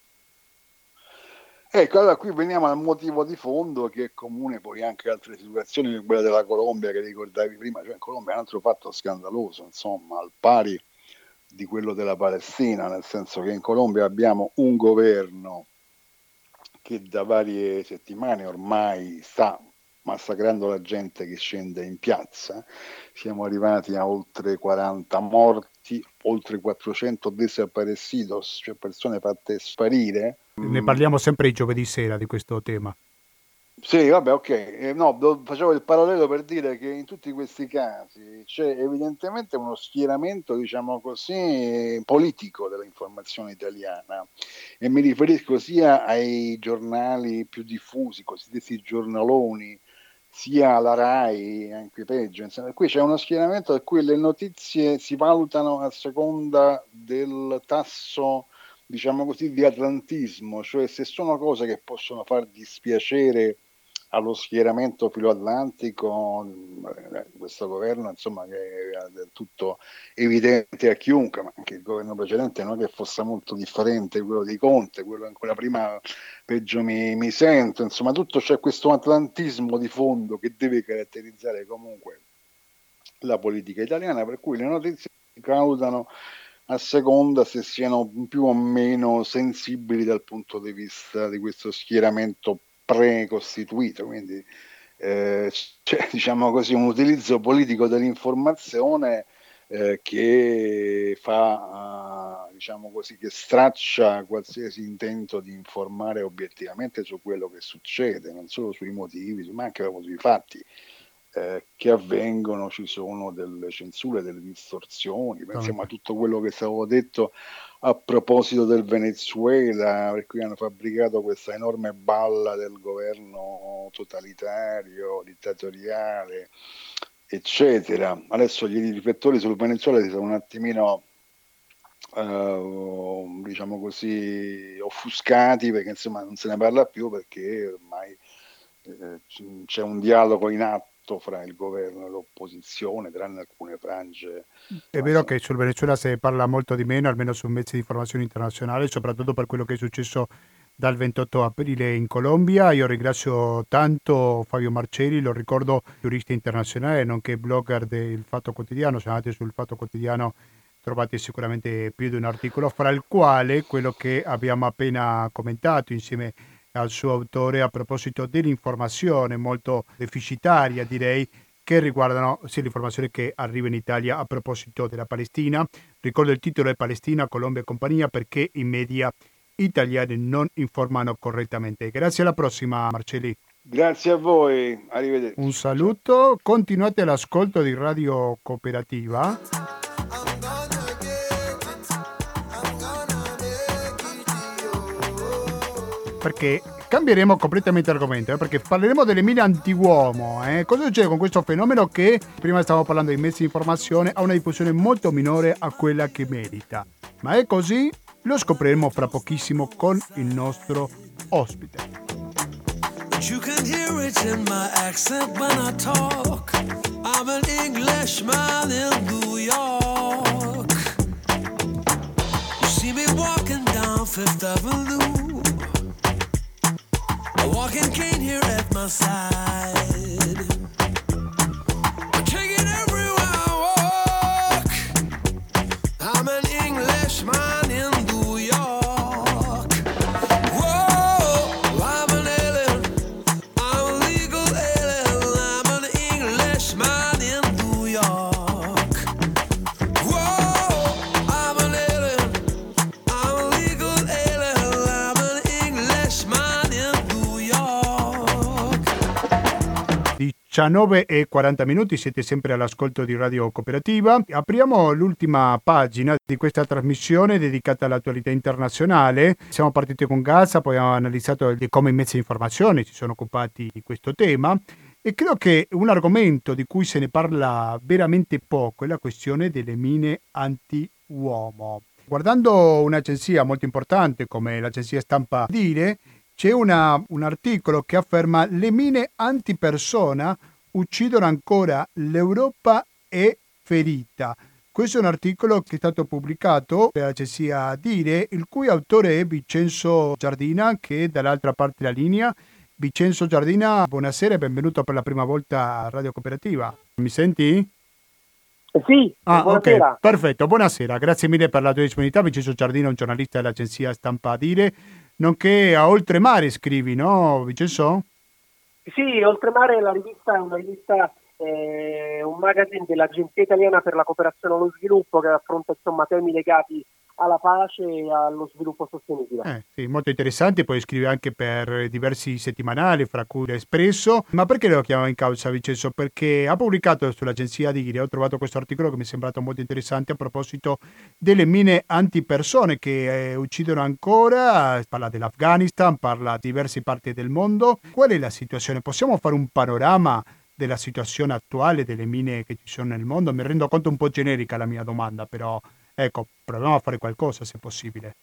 Speaker 4: Ecco, allora qui veniamo al motivo di fondo che è comune poi anche a altre situazioni come quella della Colombia che ricordavi prima, cioè in Colombia è un altro fatto scandaloso, insomma, al pari di quello della Palestina, nel senso che in Colombia abbiamo un governo che da varie settimane ormai sta massacrando la gente che scende in piazza. Siamo arrivati a oltre 40 morti, oltre 400 desaparecidos, cioè persone fatte sparire.
Speaker 1: Ne parliamo sempre il giovedì sera di questo tema.
Speaker 4: Sì, vabbè, ok. Eh, no, facevo il parallelo per dire che in tutti questi casi c'è evidentemente uno schieramento, diciamo così, politico dell'informazione italiana e mi riferisco sia ai giornali più diffusi, cosiddetti giornaloni, sia alla RAI, anche peggio. Insomma, qui c'è uno schieramento per cui le notizie si valutano a seconda del tasso, diciamo così, di atlantismo, cioè se sono cose che possono far dispiacere allo schieramento filoatlantico eh, questo governo insomma che è del tutto evidente a chiunque ma anche il governo precedente non è che fosse molto differente quello di Conte quello ancora prima peggio mi, mi sento. Insomma tutto c'è questo atlantismo di fondo che deve caratterizzare comunque la politica italiana per cui le notizie si cautano a seconda se siano più o meno sensibili dal punto di vista di questo schieramento precostituito, quindi eh, c'è diciamo così, un utilizzo politico dell'informazione eh, che fa, uh, diciamo così, che straccia qualsiasi intento di informare obiettivamente su quello che succede, non solo sui motivi, ma anche sui fatti. Eh, che avvengono, ci sono delle censure, delle distorsioni, pensiamo a tutto quello che stavo detto a proposito del Venezuela, per cui hanno fabbricato questa enorme balla del governo totalitario, dittatoriale, eccetera. Adesso gli riflettori sul Venezuela si sono un attimino Uh, diciamo così offuscati perché insomma non se ne parla più perché ormai eh, c'è un dialogo in atto fra il governo e l'opposizione, tranne alcune frange.
Speaker 1: È vero che sul Venezuela si parla molto di meno, almeno su mezzi di informazione internazionale, soprattutto per quello che è successo dal 28 aprile in Colombia. Io ringrazio tanto Fabio Marcelli, lo ricordo giurista internazionale, nonché blogger del Fatto Quotidiano. Se andate sul Fatto Quotidiano trovate sicuramente più di un articolo, fra il quale quello che abbiamo appena commentato insieme al suo autore a proposito dell'informazione molto deficitaria, direi, che riguardano sia l'informazione che arriva in Italia a proposito della Palestina. Ricordo il titolo è Palestina, Colombia e compagnia perché i media italiani non informano correttamente. Grazie alla prossima Marcelli.
Speaker 4: Grazie a voi, arrivederci.
Speaker 1: Un saluto, continuate l'ascolto di Radio Cooperativa. Perché cambieremo completamente argomento, eh, perché parleremo delle mine anti-uomo. Eh. Cosa succede con questo fenomeno che, prima stavamo parlando di mezzi di informazione, ha una diffusione molto minore a quella che merita? Ma è così? Lo scopriremo fra pochissimo con il nostro ospite.
Speaker 2: You can hear it in my accent when I talk. I'm an Englishman in New York. You see me walking down Fifth Avenue. A walking cane here at my side. It everywhere
Speaker 1: 19 e 40 minuti, siete sempre all'ascolto di Radio Cooperativa. Apriamo l'ultima pagina di questa trasmissione dedicata all'attualità internazionale. Siamo partiti con Gaza, poi abbiamo analizzato come i mezzi di informazione si sono occupati di questo tema e credo che un argomento di cui se ne parla veramente poco è la questione delle mine anti-uomo. Guardando un'agenzia molto importante come l'agenzia stampa Dire, c'è una- un articolo che afferma le mine antipersona uccidono ancora l'Europa è ferita. Questo è un articolo che è stato pubblicato dall'agenzia Dire, il cui autore è Vincenzo Giardina, che è dall'altra parte della linea. Vincenzo Giardina, buonasera e benvenuto per la prima volta a Radio Cooperativa. Mi senti?
Speaker 5: Sì,
Speaker 1: Ah,
Speaker 5: buonasera.
Speaker 1: ok, perfetto, buonasera, grazie mille per la tua disponibilità. Vincenzo Giardina un giornalista dell'agenzia Stampa Dire, nonché a Oltremare scrivi, no Vincenzo?
Speaker 5: Sì, Oltremare la rivista è una rivista, eh, un magazine dell'Agenzia Italiana per la Cooperazione e lo Sviluppo che affronta insomma temi legati alla pace e allo sviluppo sostenibile.
Speaker 1: Eh, sì, molto interessante, poi scrive anche per diversi settimanali, fra cui l'Espresso. Ma perché lo chiamava in causa Vincenzo? Perché ha pubblicato sull'agenzia di Dire, ho trovato questo articolo che mi è sembrato molto interessante a proposito delle mine antipersone che eh, uccidono ancora, parla dell'Afghanistan, parla di diverse parti del mondo. Qual è la situazione? Possiamo fare un panorama della situazione attuale delle mine che ci sono nel mondo? Mi rendo conto un po' generica la mia domanda, però ecco, proviamo a fare qualcosa se possibile.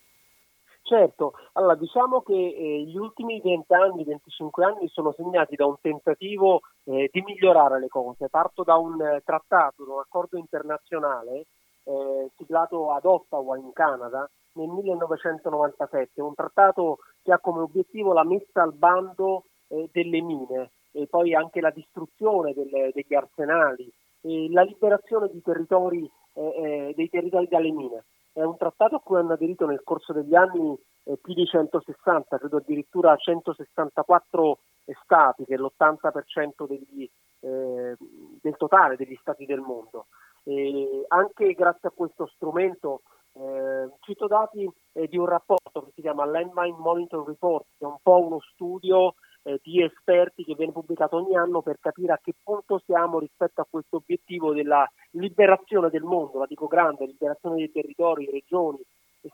Speaker 5: Certo, allora diciamo che eh, gli ultimi 20 anni, 25 anni sono segnati da un tentativo eh, di migliorare le cose. Parto da un eh, trattato, da un accordo internazionale eh, siglato ad Ottawa in Canada nel 1997, un trattato che ha come obiettivo la messa al bando eh, delle mine e poi anche la distruzione delle- degli arsenali e la liberazione di territori, eh, eh, dei territori dalle mine. È un trattato a cui hanno aderito nel corso degli anni eh, più di 160, credo addirittura 164 stati, che è l'80% degli, eh, del totale degli stati del mondo. E anche grazie a questo strumento eh, cito dati eh, di un rapporto che si chiama Landmine Monitor Report, che è un po' uno studio eh, di esperti che viene pubblicato ogni anno per capire a che punto siamo rispetto a questo obiettivo della liberazione del mondo, la dico grande, liberazione dei territori, regioni,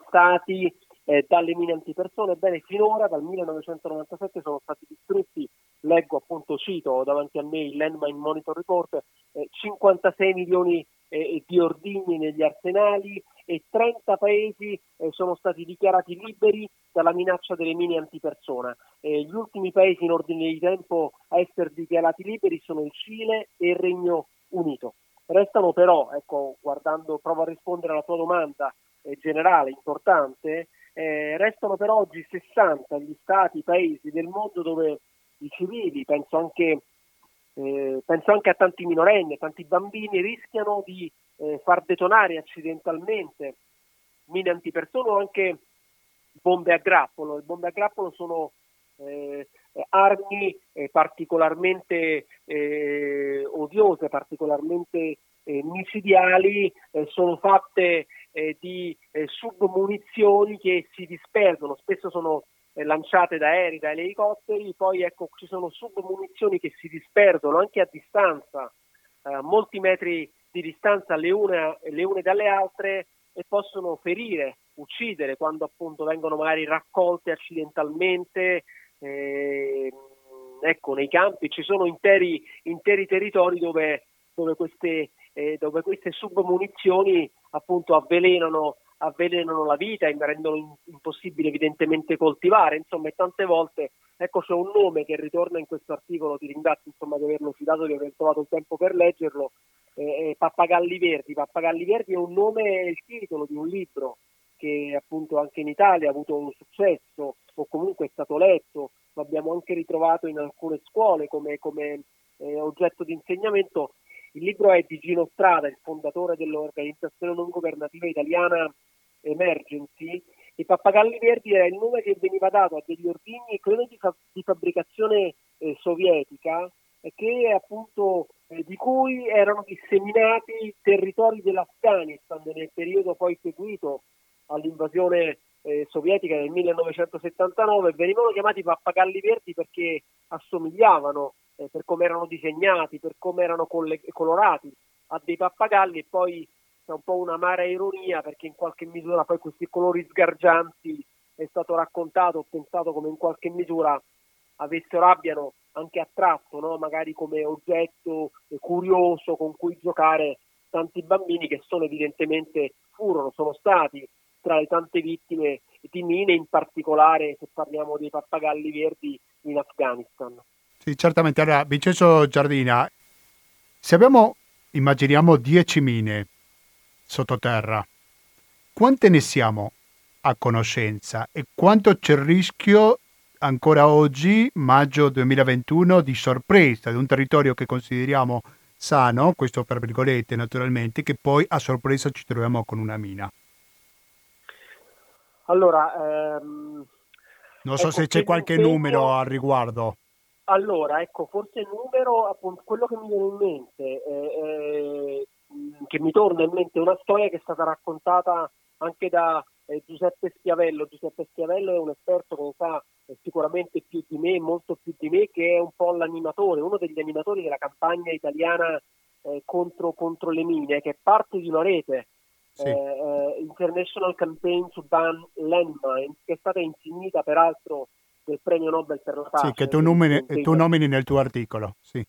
Speaker 5: stati eh, dalle mine antipersone. Ebbene, finora dal 1997 sono stati distrutti, leggo appunto, cito davanti a me il Landmine Monitor Report, eh, 56 milioni eh, di ordigni negli arsenali e 30 paesi eh, sono stati dichiarati liberi dalla minaccia delle mine antipersona. Eh, gli ultimi paesi in ordine di tempo a essere dichiarati liberi sono il Cile e il Regno Unito. Restano però, ecco, guardando, provo a rispondere alla tua domanda eh, generale, importante, eh, restano però oggi 60 gli stati, i paesi del mondo dove i civili, penso anche, eh, penso anche a tanti minorenni, tanti bambini, rischiano di eh, far detonare accidentalmente mine antipersone o anche bombe a grappolo. Le bombe a grappolo sono eh, armi eh, particolarmente eh, odiose, particolarmente micidiali, sono fatte di submunizioni che si disperdono, spesso sono lanciate da aerei, da elicotteri, poi ecco ci sono submunizioni che si disperdono anche a distanza, a molti metri di distanza le une, le une dalle altre e possono ferire, uccidere quando appunto vengono magari raccolte accidentalmente. eh, ecco, nei campi ci sono interi, interi territori dove, dove queste, eh, queste submunizioni appunto avvelenano, avvelenano la vita e rendono impossibile evidentemente coltivare. Insomma, e tante volte ecco c'è un nome che ritorna in questo articolo, ti ringrazio insomma di averlo citato, di aver trovato il tempo per leggerlo. eh, eh, Pappagalli Verdi. Pappagalli Verdi è un nome, è il titolo di un libro che appunto anche in Italia ha avuto un successo o comunque è stato letto, lo abbiamo anche ritrovato in alcune scuole come, come, eh, oggetto di insegnamento. Il libro è di Gino Strada, il fondatore dell'organizzazione non governativa italiana Emergency. E Pappagalli Verdi era il nome che veniva dato a degli ordigni, credo di, fa- di fabbricazione eh, sovietica, che appunto eh, di cui erano disseminati i territori dell'Afghanistan nel periodo poi seguito all'invasione eh, sovietica nel 1979 venivano chiamati pappagalli verdi perché assomigliavano eh, per come erano disegnati, per come erano colle- colorati a dei pappagalli e poi c'è un po' un'amara ironia perché in qualche misura poi questi colori sgargianti è stato raccontato, ho pensato come in qualche misura avessero abbiano anche attratto no? magari come oggetto curioso con cui giocare tanti bambini che sono evidentemente furono, sono stati tra le tante vittime di mine, in particolare se parliamo dei pappagalli verdi in Afghanistan.
Speaker 1: Sì, certamente. Allora, Vincenzo Giardina, se abbiamo, immaginiamo 10 mine sottoterra. Quante ne siamo a conoscenza e quanto c'è il rischio ancora oggi, maggio 2021, di sorpresa di un territorio che consideriamo sano, questo per virgolette naturalmente, che poi a sorpresa ci troviamo con una mina.
Speaker 5: Allora, ehm,
Speaker 1: Non so
Speaker 5: ecco,
Speaker 1: se c'è qualche
Speaker 5: l'impegno-
Speaker 1: numero al riguardo.
Speaker 5: Allora, ecco, forse il numero, appunto, quello che mi viene in mente, eh, eh, che mi torna in mente, è una storia che è stata raccontata anche da eh, Giuseppe Schiavello. Giuseppe Schiavello è un esperto che ne sa eh, sicuramente più di me, molto più di me, che è un po' l'animatore, uno degli animatori della campagna italiana eh, contro, contro le mine, che è parte di una rete.
Speaker 1: Sì.
Speaker 5: eh, International Campaign to Ban Landmines, che è stata insignita peraltro del premio Nobel per la pace.
Speaker 1: Sì, che tu nomini,
Speaker 5: 26
Speaker 1: tu nomini nel tuo articolo. Sì.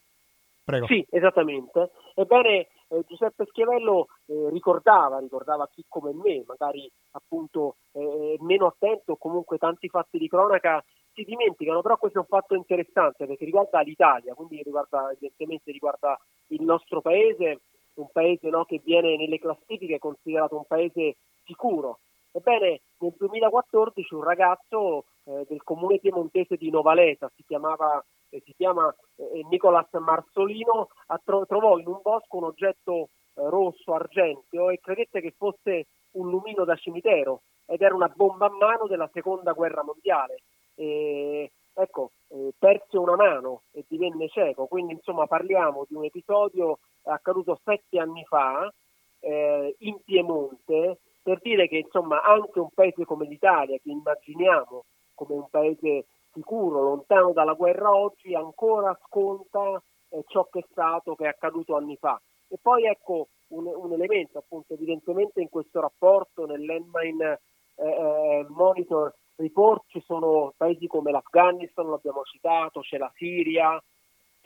Speaker 1: Prego.
Speaker 5: Sì, esattamente. Ebbene, eh, Giuseppe Schiavello eh, ricordava, ricordava chi come me, magari appunto eh, meno attento comunque tanti fatti di cronaca si dimenticano, però questo è un fatto interessante perché riguarda l'Italia, quindi riguarda evidentemente riguarda il nostro paese, un paese no, che viene nelle classifiche considerato un paese sicuro. Ebbene, nel 2014 un ragazzo eh, del comune piemontese di Novalesa, si chiamava eh, si chiama eh, Nicolas Marzolino, ha tro- trovò in un bosco un oggetto eh, rosso argenteo e credette che fosse un lumino da cimitero ed era una bomba a mano della seconda guerra mondiale. E, ecco, eh, perse una mano e divenne cieco, quindi insomma parliamo di un episodio accaduto sette anni fa eh, in Piemonte per dire che insomma anche un paese come l'Italia, che immaginiamo come un paese sicuro, lontano dalla guerra oggi, ancora sconta eh, ciò che è stato, che è accaduto anni fa. E poi ecco un, un elemento, appunto, evidentemente in questo rapporto, nell'Enmine eh, eh, Monitor Report, ci sono paesi come l'Afghanistan, l'abbiamo citato, c'è la Siria,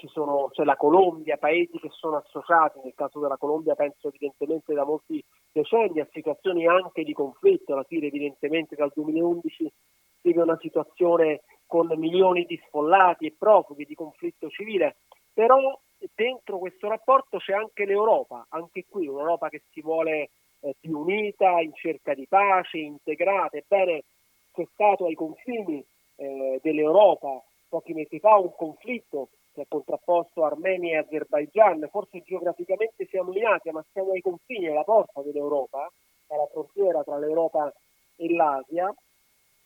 Speaker 5: sono, c'è la Colombia, paesi che sono associati, nel caso della Colombia penso evidentemente da molti decenni, a situazioni anche di conflitto, la Siria evidentemente dal 2011 vive una situazione con milioni di sfollati e profughi di conflitto civile, però dentro questo rapporto c'è anche l'Europa, anche qui un'Europa che si vuole eh, più unita, in cerca di pace, integrata, ebbene c'è stato ai confini eh, dell'Europa pochi mesi fa un conflitto che ha contrapposto Armenia e Azerbaigian, forse geograficamente siamo in Asia, ma siamo ai confini, alla porta dell'Europa, alla frontiera tra l'Europa e l'Asia,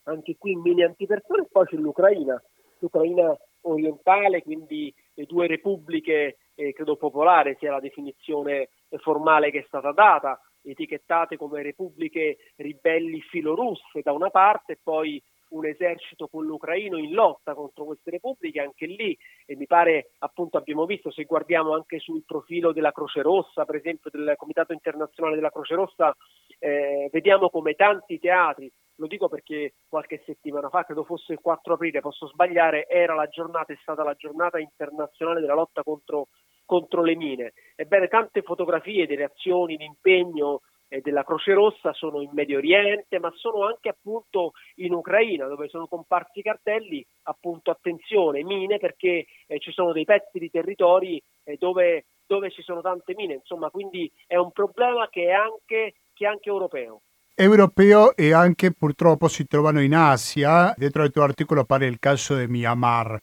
Speaker 5: anche qui mini antipersone, e poi c'è l'Ucraina, l'Ucraina orientale, quindi le due repubbliche, eh, credo popolare sia la definizione formale che è stata data, etichettate come repubbliche ribelli filorusse da una parte e poi un esercito quello-ucraino in lotta contro queste repubbliche, anche lì e mi pare appunto abbiamo visto se guardiamo anche sul profilo della Croce Rossa, per esempio del Comitato Internazionale della Croce Rossa, eh, vediamo come tanti teatri, lo dico perché qualche settimana fa, credo fosse il 4 aprile, posso sbagliare, era la giornata, è stata la giornata internazionale della lotta contro, contro le mine. Ebbene, tante fotografie delle azioni di eh, della Croce Rossa sono in Medio Oriente, ma sono anche appunto in Ucraina, dove sono comparsi cartelli, appunto attenzione, mine, perché eh, ci sono dei pezzi di territori eh, dove, dove ci sono tante mine, insomma, quindi è un problema che è anche, che è anche europeo.
Speaker 1: Europeo e anche purtroppo si trovano in Asia. Dentro al tuo articolo parla il caso di Myanmar,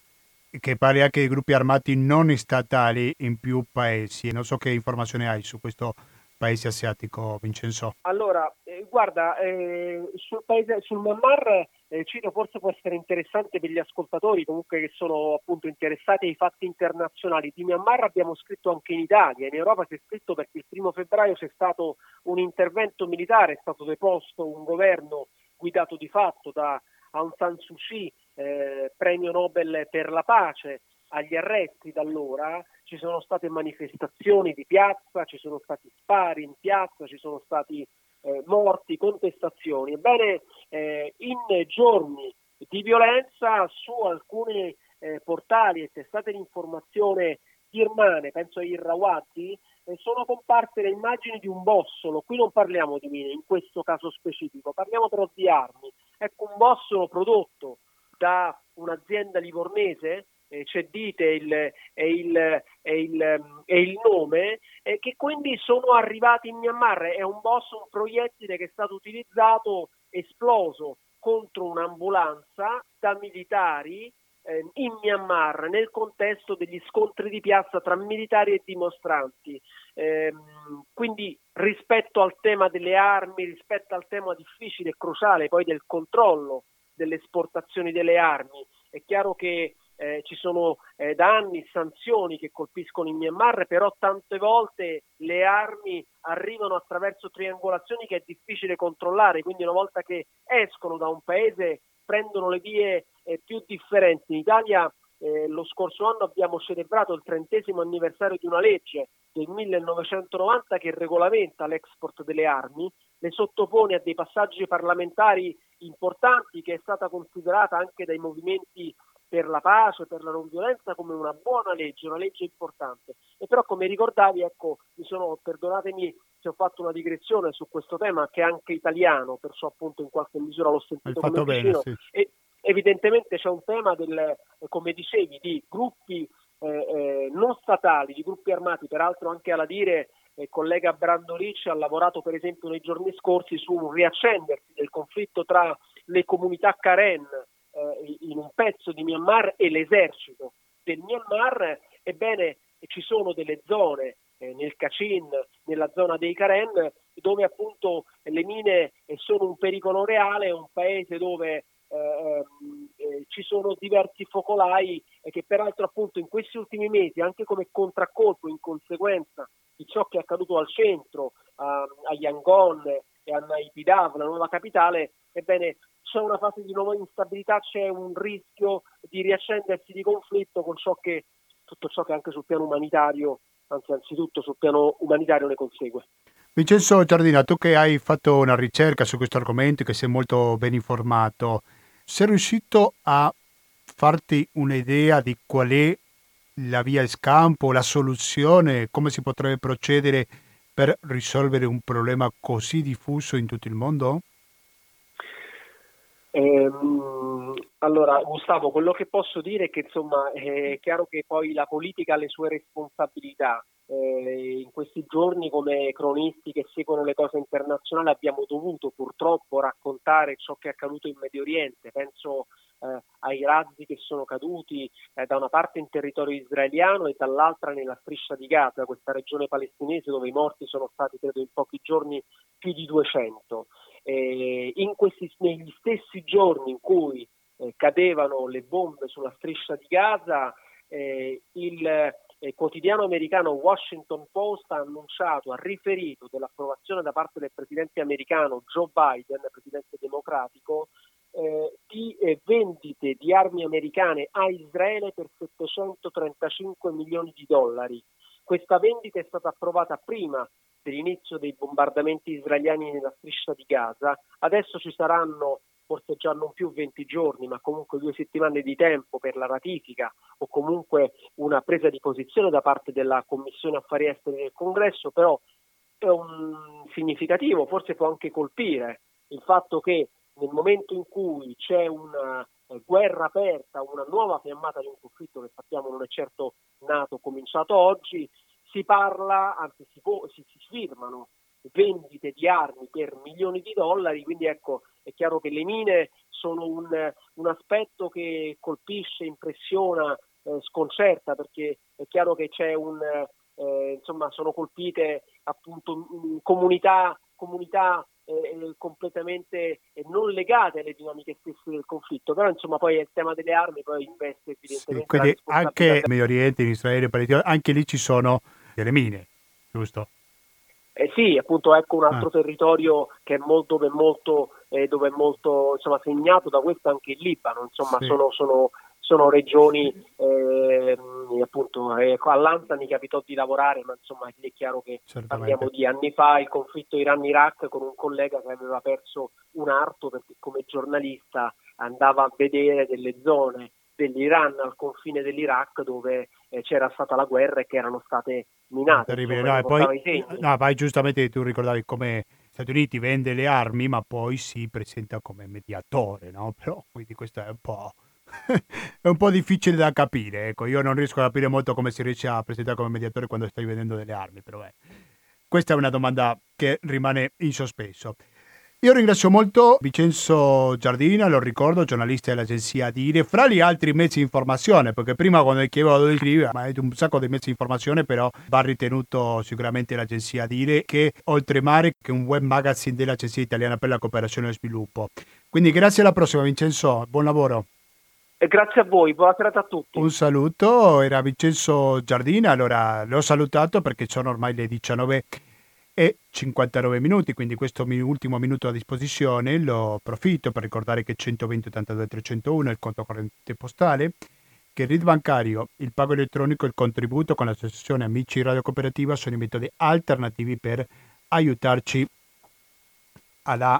Speaker 1: che pare anche di gruppi armati non statali in più paesi. Non so che informazioni hai su questo paese asiatico, Vincenzo.
Speaker 5: Allora, eh, guarda, eh, sul, paese, sul Myanmar eh, Ciro forse può essere interessante per gli ascoltatori comunque che sono appunto interessati ai fatti internazionali. Di Myanmar abbiamo scritto anche in Italia, in Europa si è scritto perché il primo febbraio c'è stato un intervento militare, è stato deposto un governo guidato di fatto da Aung San Suu Kyi, eh, premio Nobel per la pace, agli arresti da allora ci sono state manifestazioni di piazza, ci sono stati spari in piazza, ci sono stati eh, morti, contestazioni. Ebbene, eh, in giorni di violenza su alcuni eh, portali e testate di informazione birmane, penso a Irrawati, eh, sono comparse le immagini di un bossolo. Qui non parliamo di mine in questo caso specifico, parliamo però di armi. Ecco, un bossolo prodotto da un'azienda livornese eh, Cedite il, è, il, è, il, è il nome, eh, che quindi sono arrivati in Myanmar. È un boss, un proiettile che è stato utilizzato, esploso contro un'ambulanza da militari eh, in Myanmar nel contesto degli scontri di piazza tra militari e dimostranti. Eh, quindi rispetto al tema delle armi, rispetto al tema difficile e cruciale poi del controllo delle esportazioni delle armi, è chiaro che eh, ci sono eh, da anni sanzioni che colpiscono in Myanmar, però tante volte le armi arrivano attraverso triangolazioni che è difficile controllare, quindi una volta che escono da un paese prendono le vie eh, più differenti. In Italia eh, lo scorso anno abbiamo celebrato il trentesimo anniversario di una legge del 1990 che regolamenta l'export delle armi, le sottopone a dei passaggi parlamentari importanti che è stata considerata anche dai movimenti per la pace, per la non violenza come una buona legge, una legge importante. E però come ricordavi, ecco, mi sono, perdonatemi se ho fatto una digressione su questo tema che è anche italiano, perciò appunto in qualche misura l'ho sentito come
Speaker 1: bene,
Speaker 5: vicino.
Speaker 1: sì.
Speaker 5: E evidentemente c'è un tema del, eh, come dicevi, di gruppi eh, eh, non statali, di gruppi armati, peraltro anche alla dire il collega Brando Ricci ha lavorato per esempio nei giorni scorsi su un riaccendersi del conflitto tra le comunità Karen eh, in un pezzo di Myanmar e l'esercito del Myanmar, ebbene ci sono delle zone eh, nel Kachin, nella zona dei Karen, dove appunto le mine eh, sono un pericolo reale, un paese dove eh, eh, ci sono diversi focolai e che peraltro appunto in questi ultimi mesi, anche come contraccolpo in conseguenza di ciò che è accaduto al centro, a, a Yangon e a Naipidav, la nuova capitale, ebbene c'è una fase di nuova instabilità, c'è un rischio di riaccendersi di conflitto con ciò che, tutto ciò che anche sul piano umanitario, anzi anzitutto sul piano umanitario ne consegue.
Speaker 1: Vincenzo Giardina, tu che hai fatto una ricerca su questo argomento, che sei molto ben informato, sei riuscito a farti un'idea di qual è la via di scampo, la soluzione, come si potrebbe procedere per risolvere un problema così diffuso in tutto il mondo?
Speaker 5: Ehm, allora, Gustavo, quello che posso dire è che insomma è chiaro che poi la politica ha le sue responsabilità. Eh, in questi giorni, come cronisti che seguono le cose internazionali, abbiamo dovuto purtroppo raccontare ciò che è accaduto in Medio Oriente. Penso eh, ai razzi che sono caduti eh, da una parte in territorio israeliano e dall'altra nella striscia di Gaza, questa regione palestinese dove i morti sono stati, credo, in pochi giorni più di 200. Eh, questi, negli stessi giorni in cui eh, cadevano le bombe sulla striscia di Gaza, eh, il eh, quotidiano americano Washington Post ha annunciato, ha riferito dell'approvazione da parte del presidente americano Joe Biden, presidente democratico, eh, di eh, vendite di armi americane a Israele per 735 milioni di dollari. Questa vendita è stata approvata prima dell'inizio dei bombardamenti israeliani nella striscia di Gaza. Adesso ci saranno forse già non più 20 giorni, ma comunque due settimane di tempo per la ratifica o comunque una presa di posizione da parte della Commissione Affari Esteri del Congresso, però è un significativo, forse può anche colpire il fatto che nel momento in cui c'è una eh, guerra aperta, una nuova fiammata di un conflitto che sappiamo non è certo nato, cominciato oggi, si parla, anzi si, può, si, si firmano vendite di armi per milioni di dollari, quindi ecco è chiaro che le mine sono un, un aspetto che colpisce, impressiona, eh, sconcerta perché è chiaro che c'è un, eh, insomma sono colpite appunto comunità, comunità eh, completamente non legate alle dinamiche stesse del conflitto, però insomma poi il tema delle armi poi investe
Speaker 1: Sì,
Speaker 5: evidentemente la
Speaker 1: quindi anche in Medio Oriente, in Israele, anche lì ci sono delle mine, giusto?
Speaker 5: Eh sì, appunto ecco un altro
Speaker 1: Ah.
Speaker 5: territorio che è molto, dove è molto, eh, dove è molto insomma, segnato da questo anche il Libano, insomma
Speaker 1: Sì.
Speaker 5: sono, sono, sono regioni, eh, appunto eh, a Lanza mi capitò di lavorare, ma insomma è chiaro che
Speaker 1: Certamente.
Speaker 5: parliamo di anni fa, il conflitto Iran-Iraq con un collega che aveva perso un arto perché come giornalista andava a vedere delle zone dell'Iran al confine dell'Iraq dove eh, c'era stata la guerra e che erano state minate.
Speaker 1: Terribile. No, e poi, no, poi giustamente tu ricordavi come Stati Uniti vende le armi, ma poi si presenta come mediatore, no? Però quindi questo è un po'... è un po' difficile da capire. Ecco, io non riesco a capire molto come si riesce a presentare come mediatore quando stai vendendo delle armi, però eh. questa è una domanda che rimane in sospeso. Io ringrazio molto Vincenzo Giardina, lo ricordo, giornalista dell'agenzia Dire, fra gli altri mezzi di informazione, perché prima quando chiedevo dove scrivere, ma è un sacco di mezzi di informazione, però va ritenuto sicuramente l'agenzia Dire, che oltremare che è un web magazine dell'agenzia italiana per la cooperazione e lo sviluppo. Quindi grazie alla prossima Vincenzo, buon lavoro.
Speaker 5: E grazie a voi, buona serata a tutti.
Speaker 1: Un saluto, era Vincenzo Giardina, allora l'ho salutato perché sono ormai le 19 e 59 minuti, quindi questo ultimo minuto a disposizione lo approfitto per ricordare che 120 82 301 è il conto corrente postale, che il RID bancario, il pago elettronico e il contributo con l'associazione Amici Radio Cooperativa sono i metodi alternativi per aiutarci alla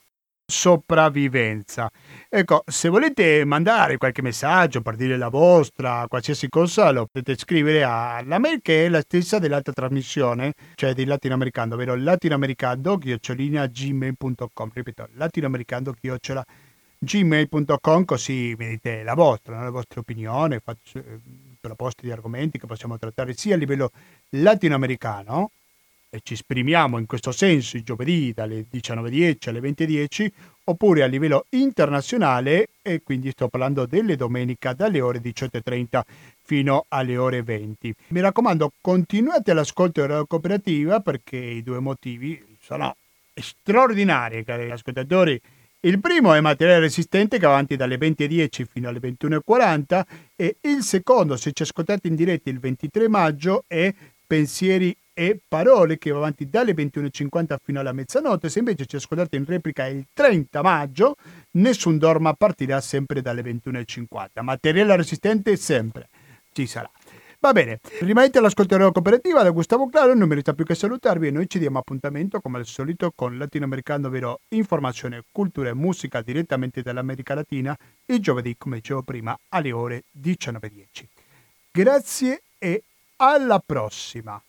Speaker 1: sopravvivenza. Ecco, se volete mandare qualche messaggio per dire la vostra, qualsiasi cosa, lo potete scrivere alla mail che è la stessa dell'altra trasmissione, cioè di latinoamericano, ovvero latinoamericano gmail.com. Ripeto, latinoamericano gmail.com così mi dite la vostra, la vostra opinione, eh, proposte di argomenti che possiamo trattare sia a livello latinoamericano e ci esprimiamo in questo senso il giovedì dalle 19.10 alle 20.10 oppure a livello internazionale e quindi sto parlando delle domeniche dalle ore 18.30 fino alle ore 20. Mi raccomando continuate all'ascolto della cooperativa perché i due motivi sono straordinari cari ascoltatori. Il primo è materiale resistente che va avanti dalle 20.10 fino alle 21.40 e il secondo, se ci ascoltate in diretta il 23 maggio, è pensieri e parole che va avanti dalle 21.50 fino alla mezzanotte. Se invece ci ascoltate in replica il 30 maggio, nessun dorma partirà sempre dalle 21.50. Materiale resistente sempre ci sarà. Va bene, rimanete all'ascolto della cooperativa da Gustavo Claro, non mi resta più che salutarvi e noi ci diamo appuntamento come al solito con Latinoamericano, ovvero informazione, cultura e musica direttamente dall'America Latina il giovedì, come dicevo prima, alle ore 19.10. Grazie e alla prossima!